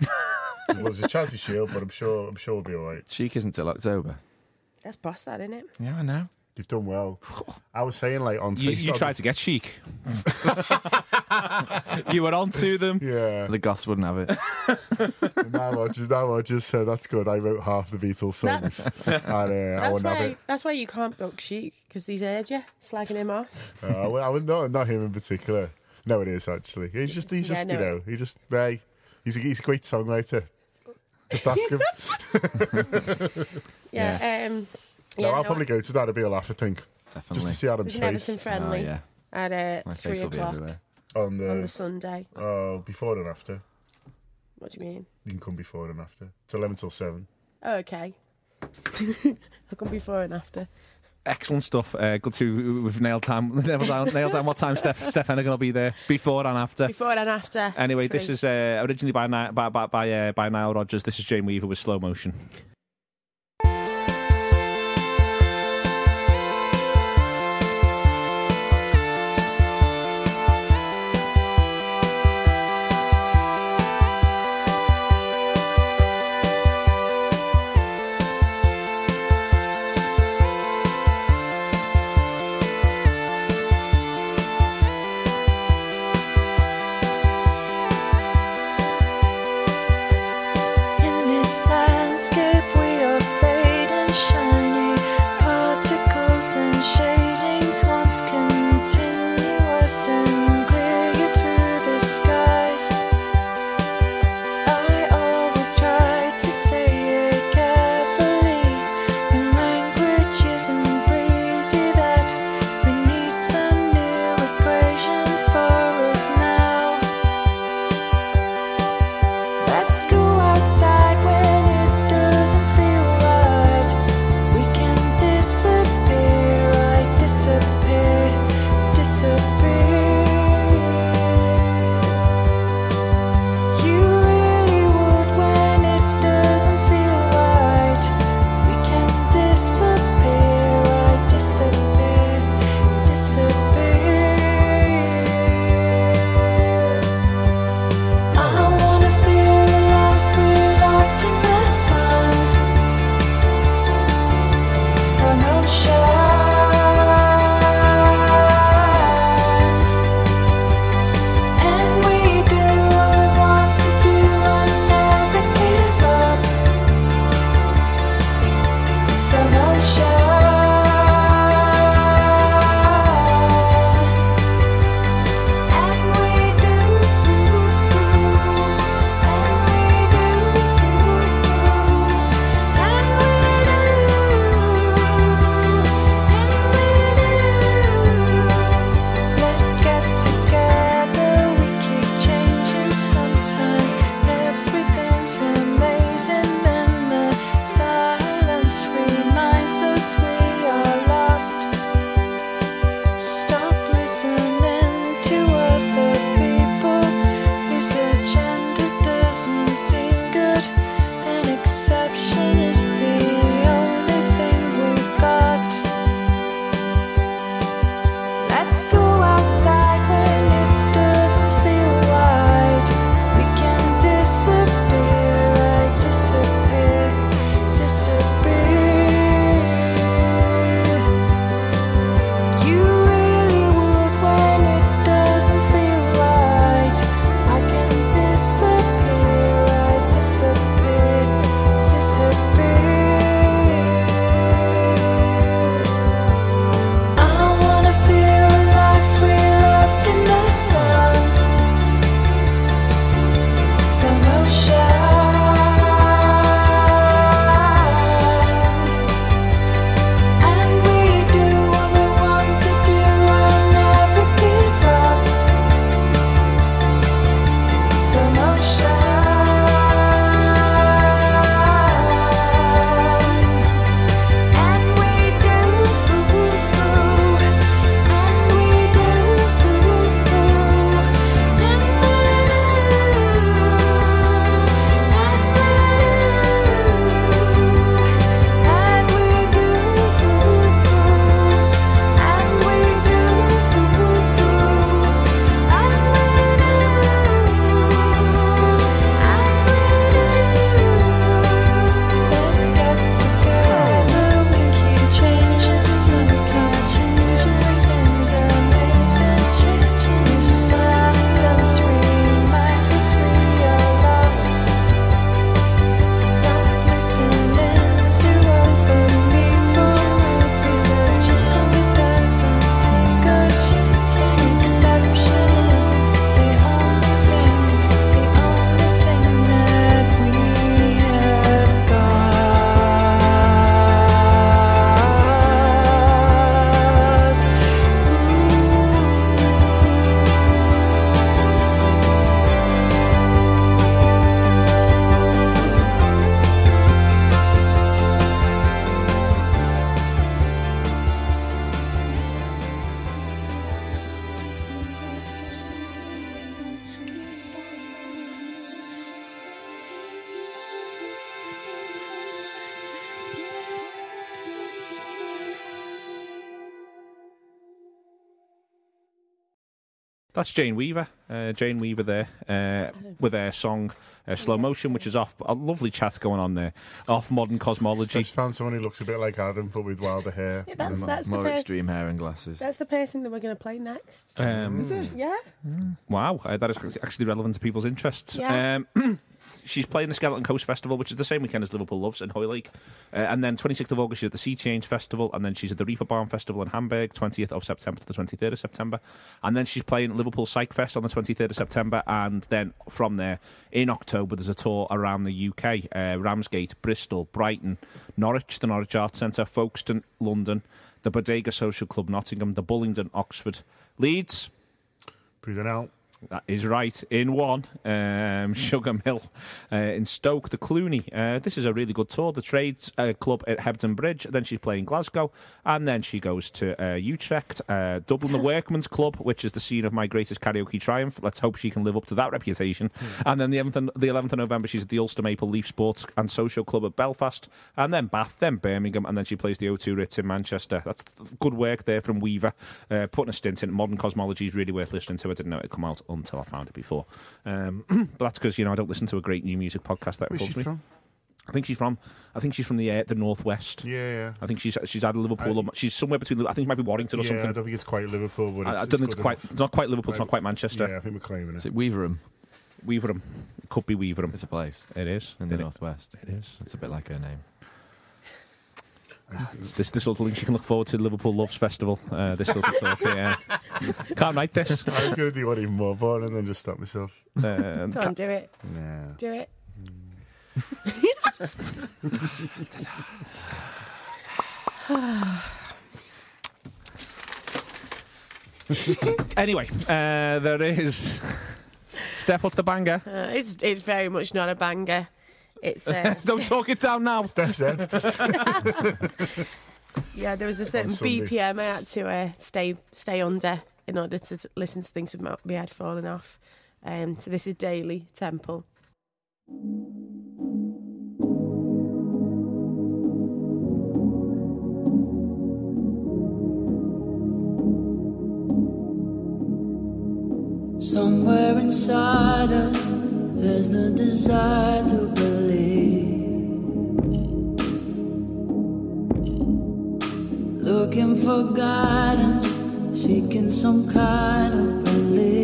Well, there's a chance of shield, but I'm sure, I'm sure we'll be all right. Chic isn't till October. That's boss, that, isn't it? Yeah, I know. You've done well. I was saying like on You, you tried to get chic. you were on to them. Yeah, The Goths wouldn't have it. now I just, now I just said that's good. I wrote half the Beatles songs, and uh, I That's wouldn't have why. it. That's why you can't book Chic because these heard you slagging him off. Uh, well, I would not, not him in particular. No, it is actually. He's just, he's Yeah, just, no. you know, he just, hey, he's a, he's a great songwriter. Just ask him. Yeah. Um, no, yeah, I'll no, probably go to that. It'll be a laugh, I think, Definitely. just to see Adam's There's an face Everton friendly Oh, yeah. at uh, three face will be o'clock on the, on the Sunday. oh, before and after. What do you mean? You can come before and after. It's eleven till seven. Oh, okay. I'll come before and after. Excellent stuff. Uh, good to we've nailed time. Nailed down, nailed down what time Steph Steph Heneghan will be there before and after. Before and after. Anyway, this is uh, originally by by by by, uh, by Nile Rodgers. This is Jane Weaver with slow motion. That's Jane Weaver. Uh, Jane Weaver there uh, with her song uh, Slow Motion, which is off a lovely chat going on there. Off Modern Cosmology. Just found someone who looks a bit like Adam, but with wilder hair. Yeah, that's, More- that's, the more per- extreme hair and glasses. that's the person that we're going to play next. Um, is it? Yeah. Wow, uh, that is actually relevant to people's interests. Yeah. Um, she's playing the Skeleton Coast Festival, which is the same weekend as Liverpool Loves in Hoylake. Uh, and then 26th of August, she's at the Sea Change Festival. And then she's at the Reeperbahn Festival in Hamburg, 20th of September to the 23rd of September. And then she's playing Liverpool Psych Fest on the 23rd of September. And then from there, in October, there's a tour around the UK uh, Ramsgate, Bristol, Brighton, Norwich, the Norwich Arts Centre, Folkestone, London, the Bodega Social Club, Nottingham, the Bullingdon, Oxford, Leeds. Breathing out. That is right. In one, um, Sugar Mill. Uh, in Stoke, the Cluny. Uh, this is a really good tour. The Trades uh, Club at Hebden Bridge. Then she's playing Glasgow. And then she goes to uh, Utrecht. Uh, Dublin, the Workman's Club, which is the scene of my greatest karaoke triumph. Let's hope she can live up to that reputation. And then the 11th, the 11th of November, she's at the Ulster Maple Leaf Sports and Social Club at Belfast. And then Bath, then Birmingham. And then she plays the O2 Ritz in Manchester. That's good work there from Weaver. Uh, putting a stint in. Modern Cosmology is really worth listening to. I didn't know it had come out until I found it before. Um, but that's because, you know, I don't listen to a great new music podcast that Where's me. from? I think she's from. I think she's from the uh, the northwest. Yeah, yeah. I think she's she's out of Liverpool. or she's somewhere between. I think it might be Warrington or something. I don't think it's quite Liverpool, but I, it's, I don't think it's good quite. enough. It's not quite Liverpool. It's not quite Manchester. Yeah, I think we're claiming Is it. it Weaverham? Weaverham. It could be Weaverham. It's a place It is in the It- northwest. It is. It's a bit like her name. It's this this of link you can look forward to Liverpool Loves Festival. Uh, this little talk. Yeah. Can't write this. I was going to do one even more boring and then just stop myself. Uh, Go on, do it. Nah. Do it. anyway, uh, there is. Steph, what's the banger? Uh, it's it's very much not a banger. It's uh, Don't talk it down now. Steph said. yeah. There was a certain BPM I had to uh, stay stay under in order to t- listen to things with my, my head falling off. Um, so this is Daley Temple. Somewhere inside us, there's no desire to believe. Looking for guidance, seeking some kind of relief.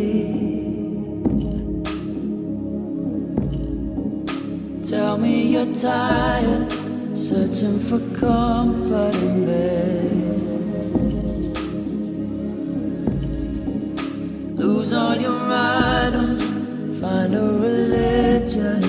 Tell me you're tired, searching for comfort in bed. Lose all your items, find a religion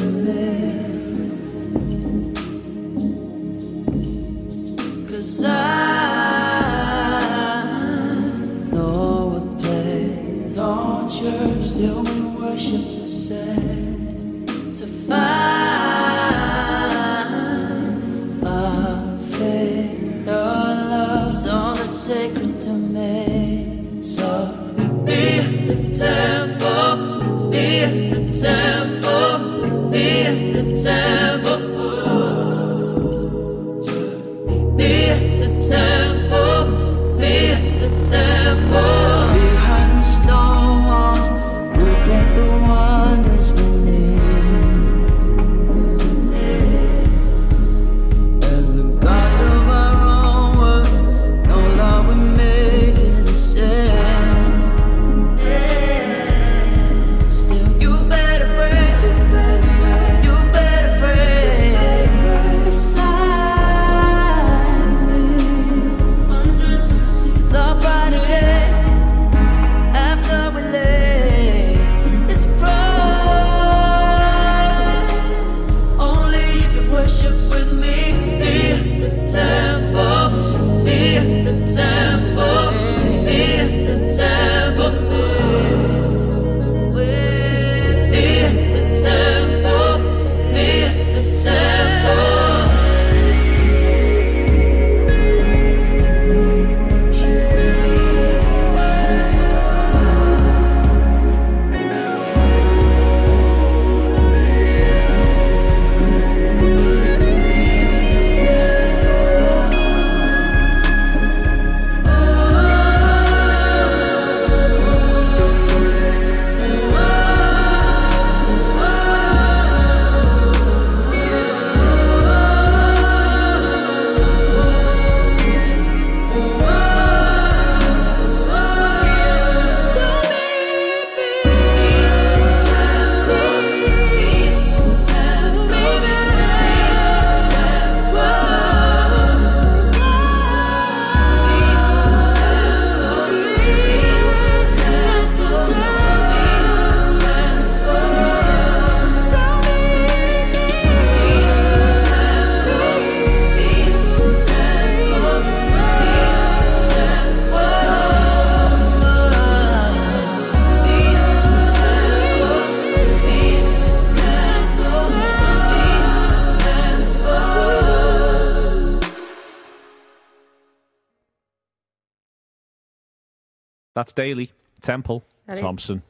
That's Daley, Temple, That is- Thompson.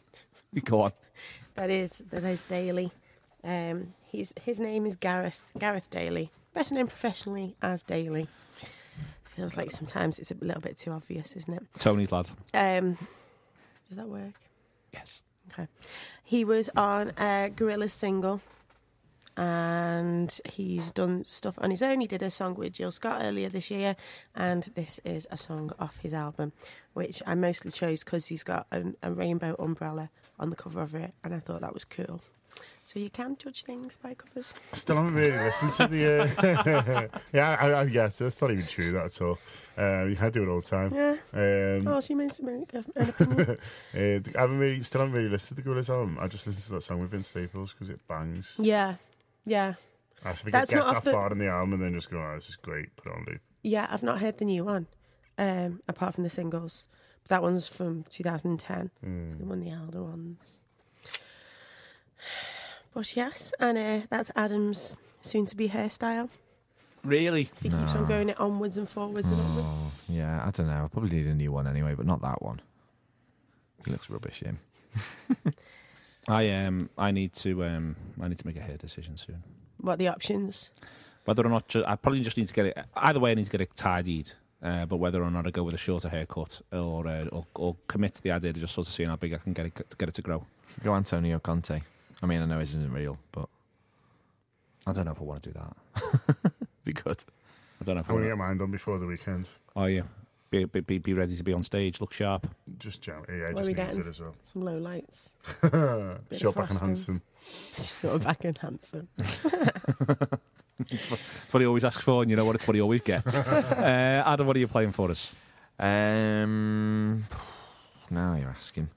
Go on. That is that is Daley. Um, he's his name is Gareth Gareth Daley, best known professionally as Daley. Feels like sometimes it's a little bit too obvious, isn't it? Tony's lad. Um, does that work? Yes. Okay. He was on a Gorillaz single, and he's done stuff on his own. He did a song with Jill Scott earlier this year, and this is a song off his album, which I mostly chose because he's got an, a rainbow umbrella on the cover of it, and I thought that was cool. So you can judge things by covers. I still haven't really listened to the. Uh, yeah, I, I guess that's not even true that at all. Uh, you can't do it all the time. Yeah. Um, Oh, so you meant to make an opinion? uh, I haven't really, still haven't really listened to the Gorillaz album. I just listened to that song with Vince Staples because it bangs. yeah, yeah, I think That's I get not off that the- far in the album and then just go, oh, this is great, put it on loop. yeah. I've not heard the new one, um, apart from the singles. But that one's from 2010. The one the elder ones. But yes, and uh, that's Adam's soon-to-be hairstyle. Really? If he keeps on going it onwards and forwards and upwards. Yeah, I don't know. I probably need a new one anyway, but not that one. He looks rubbish, him. I um I need to um I need to make a hair decision soon. What are the options? Whether or not ju- I probably just need to get it. Either way, I need to get it tidied. Uh, but whether or not I go with a shorter haircut or, uh, or or commit to the idea of just sort of seeing how big I can get it to get it to grow. Go Antonio Conte. I mean, I know this isn't real, but I don't know if I want to do that. be good. I don't know if I I want want to get mine done before the weekend. Oh yeah, be, be be be ready to be on stage, look sharp. Just jam. Yeah, What are just we needs getting? it as well. Some low lights. Short back and handsome. Short back and handsome. It's what he always asks for, and you know what? It's what he always gets. uh, Adam, what are you playing for us? Um, now you're asking.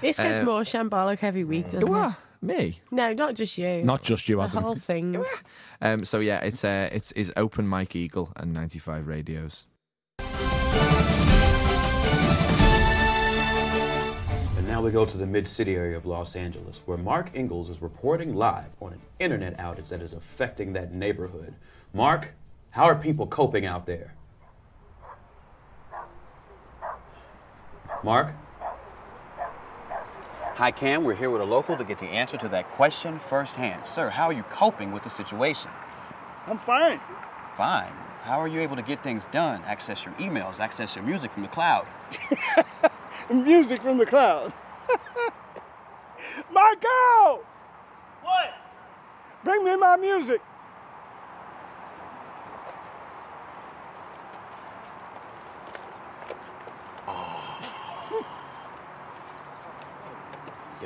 This gets Uh, more shambolic every week, doesn't it? What? Me? No, not just you. Not just you, Adam. the whole thing. Um, so yeah, it's uh, it's is open Mike Eagle and 95 radios. And now we go to the mid city area of Los Angeles, where Mark Ingalls is reporting live on an internet outage that is affecting that neighborhood. Mark, how are people coping out there? Mark? Hi, Cam. We're here with a local to get the answer to that question firsthand. Sir, how are you coping with the situation? I'm fine. Fine. How are you able to get things done? Access your emails, access your music from the cloud. Music from the cloud. Marco! What? Bring me my music.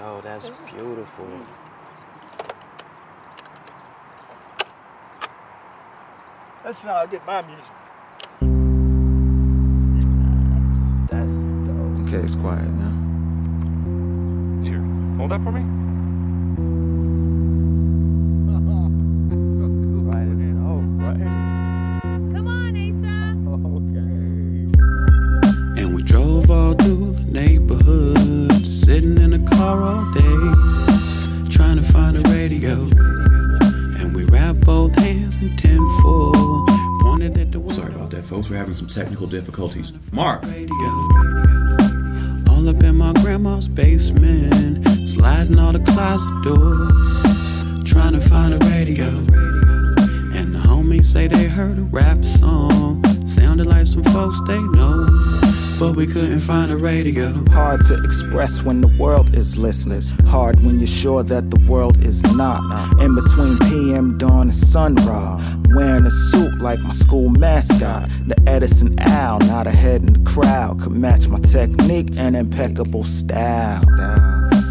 Yo, that's beautiful. That's how I get my music. That's dope. Okay, it's quiet now. Here, hold that for me. Right, it's dope, right? Come on, Asa. Okay. And we drove all through the neighborhood, sitting in the car all day, trying to find a radio. And we wrapped both hands in tinfoil, pointed at the Sorry about that, folks. We're having some technical difficulties. Mark! All up in my grandma's basement, sliding all the closet doors, trying to find a radio. And the homies say they heard a rap song, sounded like some folks they know, but we couldn't find a radio. Hard to express when the world is listening. Hard when you're sure that the world is not. In between PM dawn and sunrise. Wearing a suit like my school mascot. The Edison owl, not ahead in the crowd. Could match my technique and impeccable style.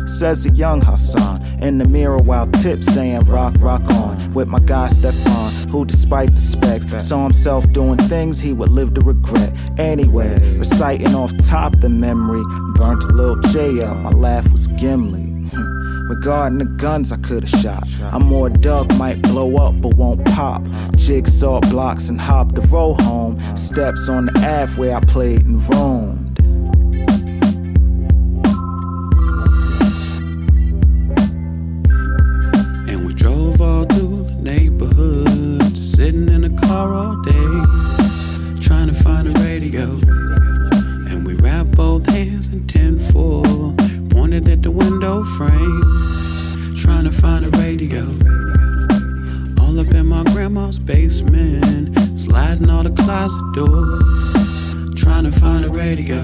Says a young Hassan in the mirror while tips saying rock, rock on. With my guy Stefan, who despite the specs, saw himself doing things he would live to regret. Anyway, reciting off top the memory, burnt a little J up, my laugh was Gimli. Hmm. Regarding the guns I could've shot, I'm more Doug, might blow up but won't pop. Jigsaw blocks and hop the roll home. Steps on the Ave where I played and roamed. Find a radio. All up in my grandma's basement, sliding all the closet doors, trying to find a radio.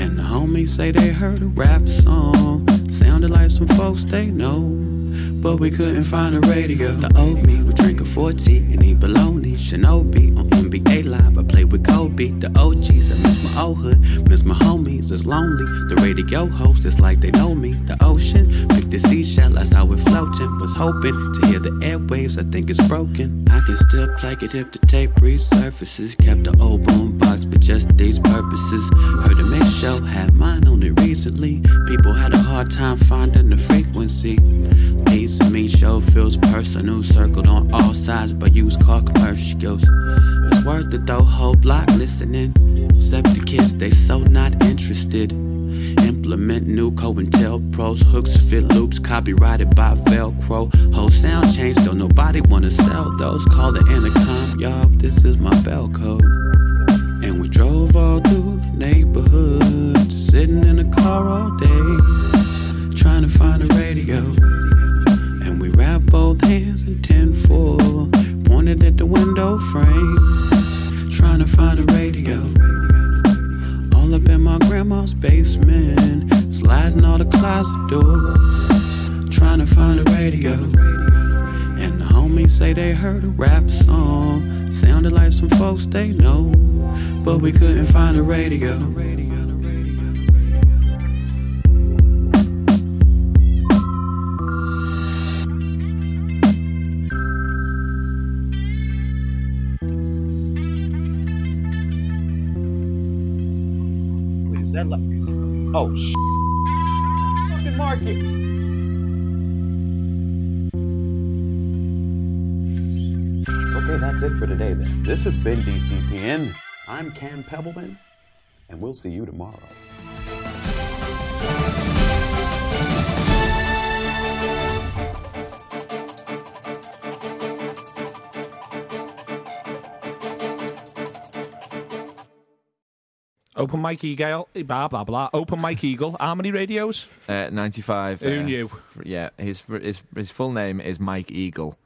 And the homies say they heard a rap song, sounded like some folks they know. But we couldn't find a radio. The old me would drink a 40 and eat bologna. Shinobi on NBA Live. I played with Kobe. The OGs, I miss my old hood. Miss my homies, it's lonely. The radio host, it's like they know me. The ocean, picked the seashell, that's how it floating. Was hoping to hear the airwaves, I think it's broken. I can still play it if the tape resurfaces. Kept the old boom box, but just these purposes. Heard a mix show, had mine on it recently. People had a hard time finding the frequency. Of me show feels personal, circled on all sides by used car commercials. It's worth it though, whole block listening. Except the kids, they so not interested. Implement new COINTEL pros, hooks, fit loops, copyrighted by Velcro. Whole sound change, though nobody wanna sell those. Call the intercom, y'all, this is my bell code. And we drove all through the neighborhood, sitting in a car all day, trying to find a radio. We both hands and 10 4, pointed at the window frame, trying to find a radio. All up in my grandma's basement, sliding all the closet doors, trying to find a radio. And the homies say they heard a rap song, sounded like some folks they know, but we couldn't find a radio. That like. Oh, sh. Fucking market. Okay, that's it for today then. This has been DCPN. I'm Cam Pebbleman, and we'll see you tomorrow. Open Mike Eagle, blah blah blah. Open Mike Eagle. How many radios? Uh, 95. Who uh, knew? Yeah, his, his his full name is Mike Eagle,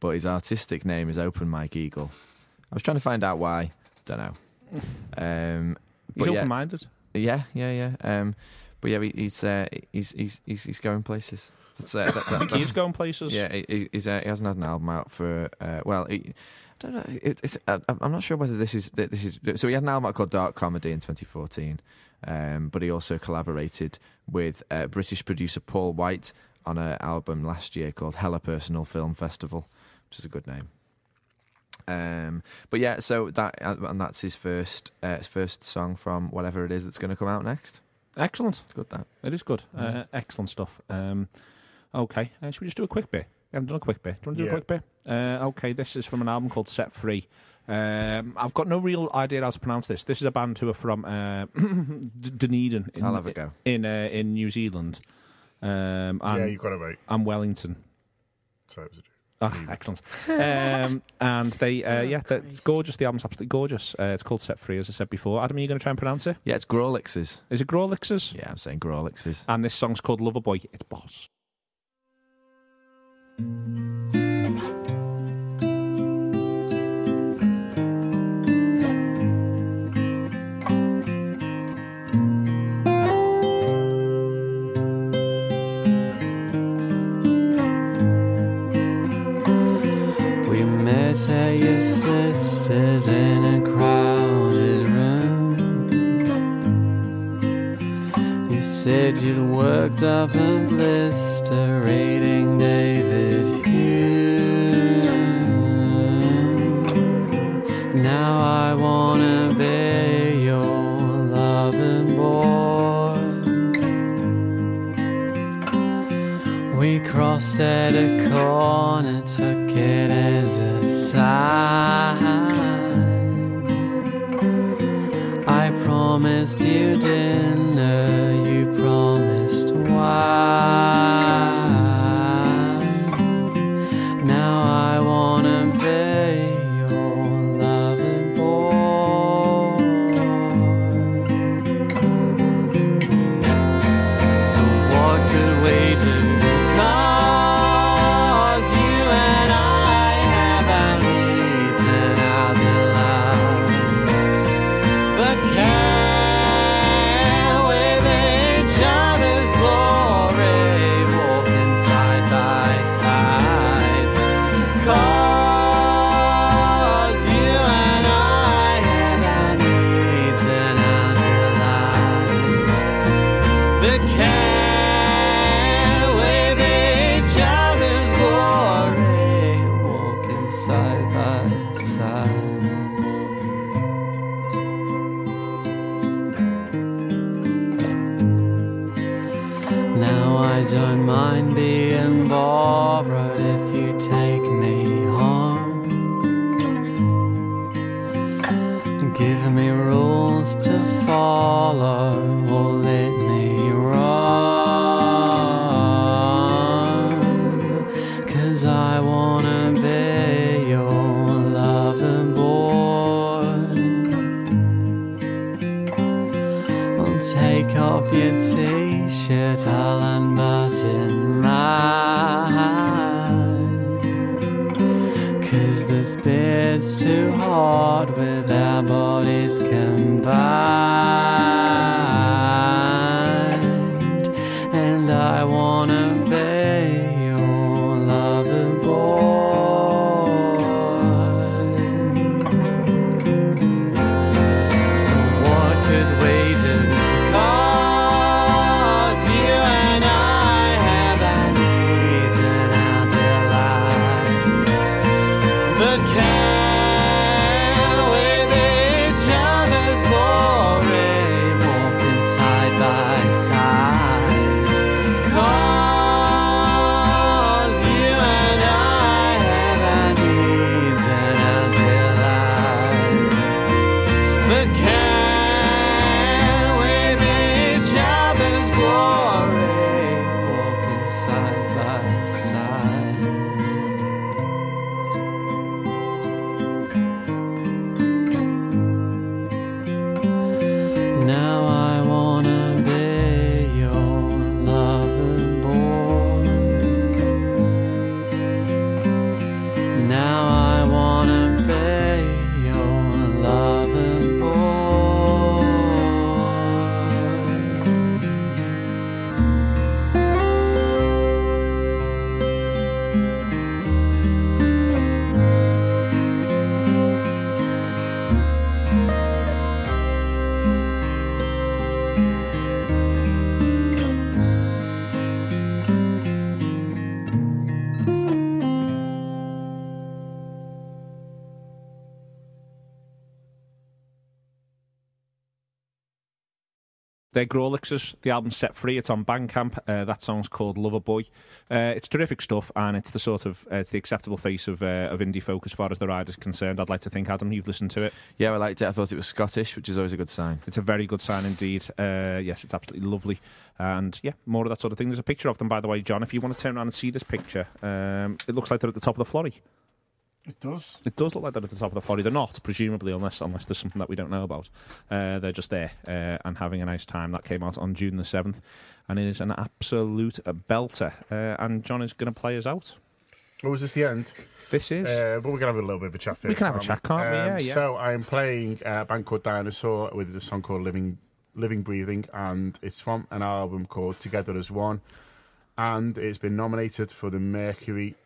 but his artistic name is Open Mike Eagle. I was trying to find out why. Don't know. Um, He's yeah, open-minded. Yeah, yeah, yeah. Um, but yeah, he, he's, uh, he's he's he's he's going places. That's, uh, that, that, he's going places. Yeah, he, he- he's, uh, he hasn't had an album out for uh, well. He, I don't know. It, it's, uh, I'm not sure whether this is this is. So he had an album out called Dark Comedy in 2014, um, but he also collaborated with uh, British producer Paul White on an album last year called Hella Personal Film Festival, which is a good name. Um, but yeah, so that and that's his first uh, his first song from whatever it is that's going to come out next. Excellent. It's good that. It is good. Uh, excellent stuff. Um, okay, uh, should we just do a quick bit? We haven't done a quick bit. Do you want to do Yeah. a quick bit? Uh, okay, this is from an album called Set Free. Um, I've got no real idea how to pronounce this. This is a band who are from uh, D- Dunedin. In, I'll have a go. in uh, in New Zealand. Um, and, Yeah, you got it right. And Wellington. Sorry, it was a joke. Ah, excellent. um, and they, uh, yeah, the- it's gorgeous. The album's absolutely gorgeous. Uh, it's called Set Free, as I said before. Adam, are you going to try and pronounce it? Yeah, it's Grawlixes. Is it Grawlixes? Yeah, I'm saying Grawlixes. And this song's called Lover Boy. It's boss. Met at your sister's in a crowded room. You said you'd worked up a blister reading David Hume. Now I wanna be your loving boy. We crossed at a corner, took it as a sign. I promised you dinner, you promised wine. Grawlixes. The album's set free. It's on Bandcamp. Uh, that song's called Lover Boy. Uh, it's terrific stuff, and it's the sort of uh, it's the acceptable face of uh, of indie folk as far as the ride is concerned. I'd like to think, Adam, you've listened to it. Yeah, I liked it. I thought it was Scottish, which is always a good sign. It's a very good sign indeed. Uh, yes, it's absolutely lovely, and yeah, more of that sort of thing. There's a picture of them, by the way, John. If you want to turn around and see this picture, um, it looks like they're at the top of the florry. It does. It does look like they're at the top of the florry. They're not, presumably, unless unless there's something that we don't know about. Uh, they're just there uh, and having a nice time. That came out on June the seventh, and it is an absolute belter. Uh, and John is going to play us out. Oh, is this the end? This is. Uh, but we're going to have a little bit of a chat first. We can have a chat, can't we? Yeah, yeah. So I'm playing uh, a band called Dinosaur with a song called Living Living Breathing, and it's from an album called Together as One, and it's been nominated for the Mercury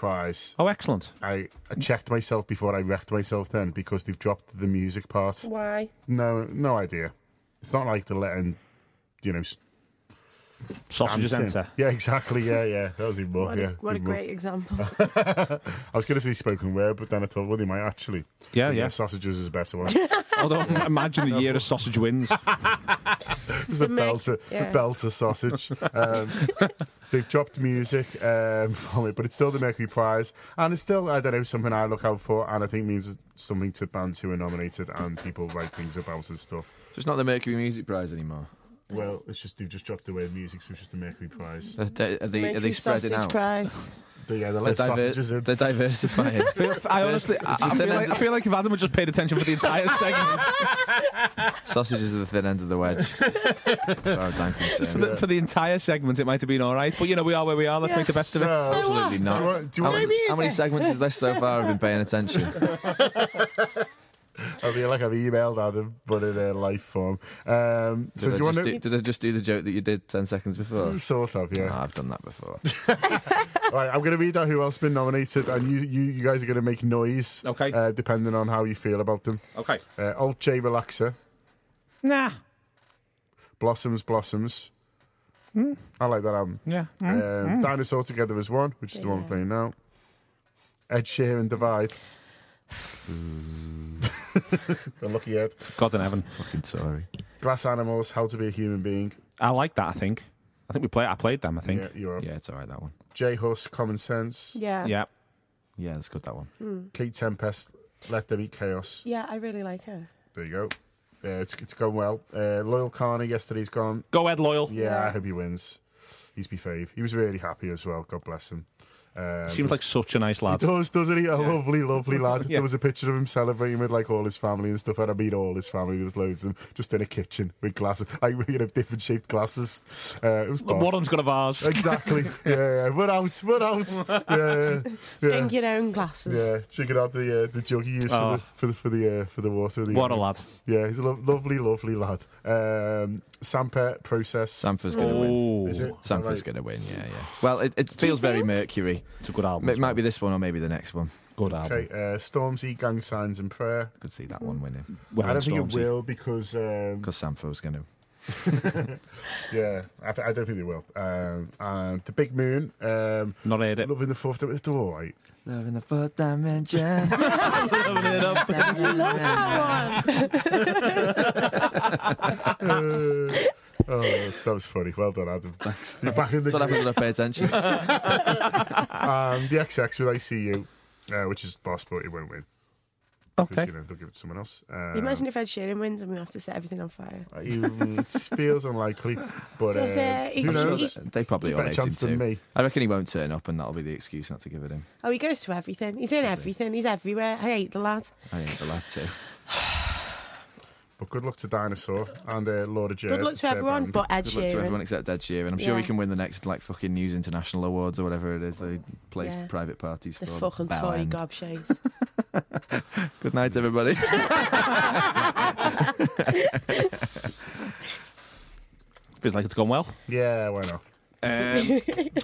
Prize. Oh, excellent! I, I checked myself before I wrecked myself then because they've dropped the music part. Why? No, no idea. It's not like they're letting, you know, s- Sausages dancing. enter. Yeah, exactly. Yeah, yeah. That was even more. What a, yeah, what a even more. great example. I was going to say spoken word, but then I thought, well, they might actually. Yeah, But yeah. Sausages is a better one. Although imagine the year of sausage wins. It's the, The Meg- belter, yeah. the belter sausage. Um, they've dropped music um, from it, but it's still the Mercury Prize, and it's still I don't know something I look out for, and I think means something to bands who are nominated and people write things about and stuff. So it's not the Mercury Music Prize anymore. Well, it's just they've just dropped away the word music, so it's just the Mercury Prize. Are they, are they, are Mercury they spreading sausage out? prize. But yeah, they They're, let diver- sausages in. they're diversifying. I honestly, I, I, feel like, I feel like if Adam had just paid attention for the entire segment, Sausages are the thin end of the wedge. as far as for the, for the entire segment, it might have been all right. But you know, we are where we are. Let's make the best of it. So- Absolutely not. Do you want- do you how, want- many, how many segments is this so far? I've been paying attention. I feel like I've emailed Adam, but in a life form. Um, so Did, do I you just want do, to? did I just do the joke that you did 10 seconds before? Sort of, yeah. Oh, I've done that before. right, I'm going to read out who else been nominated, and you, you, you guys are going to make noise. Okay. Uh, depending on how you feel about them. Okay. Uh, Alt J Relaxer, Nah. Blossoms Blossoms. I like that album. Yeah. Um, Dinosaur Together as one, which is the one we're playing now. Ed Sheeran Divide. Unlucky Ed. God in heaven. Fucking sorry. Glass Animals, How to Be a Human Being. I like that. I think I think we play. I played them. I think. Yeah, you have. Yeah, it's all right that one. J Hus, Common Sense. Yeah. Yeah. Yeah, that's good that one. Mm. Kate Tempest, Let There Be Chaos. Yeah, I really like her. There you go. Yeah, it's it's going well. Uh, Loyle Carner yesterday's gone. Go Ed Loyle. Yeah, Yeah. I hope he wins. He's my fave. He was really happy as well. God bless him. Um, Seems like such a nice lad. He does, doesn't he? A lovely, lovely lad. Yeah. There was a picture of him celebrating with like all his family and stuff. And I mean, all his family. There was loads of them just in a kitchen with glasses, like you know, different shaped glasses. Uh, it was boss. One of them's got a vase. Exactly. yeah, yeah. We're out. We're out. Yeah, yeah. yeah. Bring your own glasses. Yeah, drinking out the uh, the jug he used Oh. for the for the for the, uh, for the water. The, What a lad. Yeah, he's a lo- lovely, lovely lad. Um, Sampha process. Sampha's going to win. Is it? Sampha's going to win, yeah, yeah. Well, it, it feels very Mercury. it's a good album. It might be this one or maybe the next one. good album. Okay, uh, Stormzy, Gang Signs and Prayer. Could see that one winning. Well, I don't think it will because um, Because Sampha's going to. yeah, I, th- I don't think they will. Um, and the Big Moon, um, Not heard it. loving the fourth. It's all right. Love in the fourth dimension. Loving it up. I love that one. Oh, that was funny. Well done, Adam. Thanks. You're back in the That's what happens game. when I pay attention. Um, the XX with ICU, uh, which is boss, but it won't win. 'Cause, Okay. You know, they'll give it to someone else. Um, Imagine if Ed Sheeran wins and we have to set everything on fire. uh, it feels unlikely, but So, uh, uh, who he- knows? he- they probably all Better hate him chance than me. I reckon he won't turn up, and that'll be the excuse not to give it him. Oh, he goes to everything. He's in everything. He's everywhere. I hate the lad. I ain't the lad too. But good luck to Dinosaur and uh, Laura Jurd. Good luck to everyone, but Ed Good luck to everyone Sheeran. except Ed Sheeran. I'm sure he Yeah. can win the next like fucking News International Awards or whatever it is they place Yeah. private parties The for. fucking Bell toy end. gobshaves. Good night, everybody. Feels like it's gone well. Yeah, why not? Um,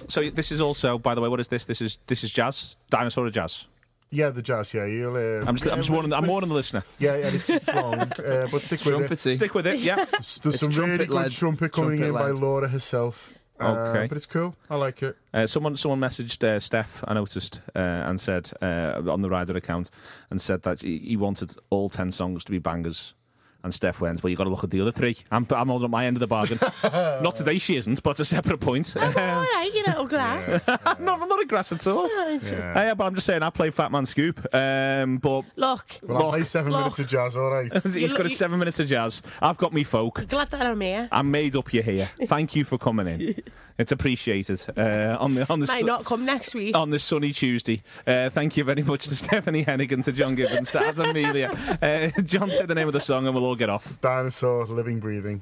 so this is also, by the way, what is this? This is this is jazz, dinosaur or jazz. Yeah, the jazz. Yeah, you'll. Uh, I'm just, I'm just warning. I'm warning the listener. Yeah, yeah, it's, it's long, uh, but stick with it. Trumpety. Stick with it. Yeah. There's there's It's some really good trumpet-led- trumpet coming in by. Laura herself. Uh, Okay. but it's cool. I like it. Uh, someone someone messaged uh, Steph, I noticed, uh, and said uh, on the Rider account, and said that he, he wanted all ten songs to be bangers. And Steph went, well, you've got to look at the other three. I'm, I'm holding up my end of the bargain. not today, she isn't, but it's a separate point. All right, you little grass. I'm not, I'm not a grass at all. Yeah. Yeah, but I'm just saying, I play Fatman Scoop. Um, but Look, Well, I'll play seven Look. minutes of jazz. All right. he's got his seven minutes of jazz. I've got me folk. glad that I'm here. I made up you here. Thank you for coming in. It's appreciated. Uh, on the on the Might not come next week. on this sunny Tuesday. Uh, thank you very much to Stephanie Heneghan, to John Gibbons, to Adam Melia. Uh, John said the name of the song and we'll all get off. Dinosaur, living, breathing.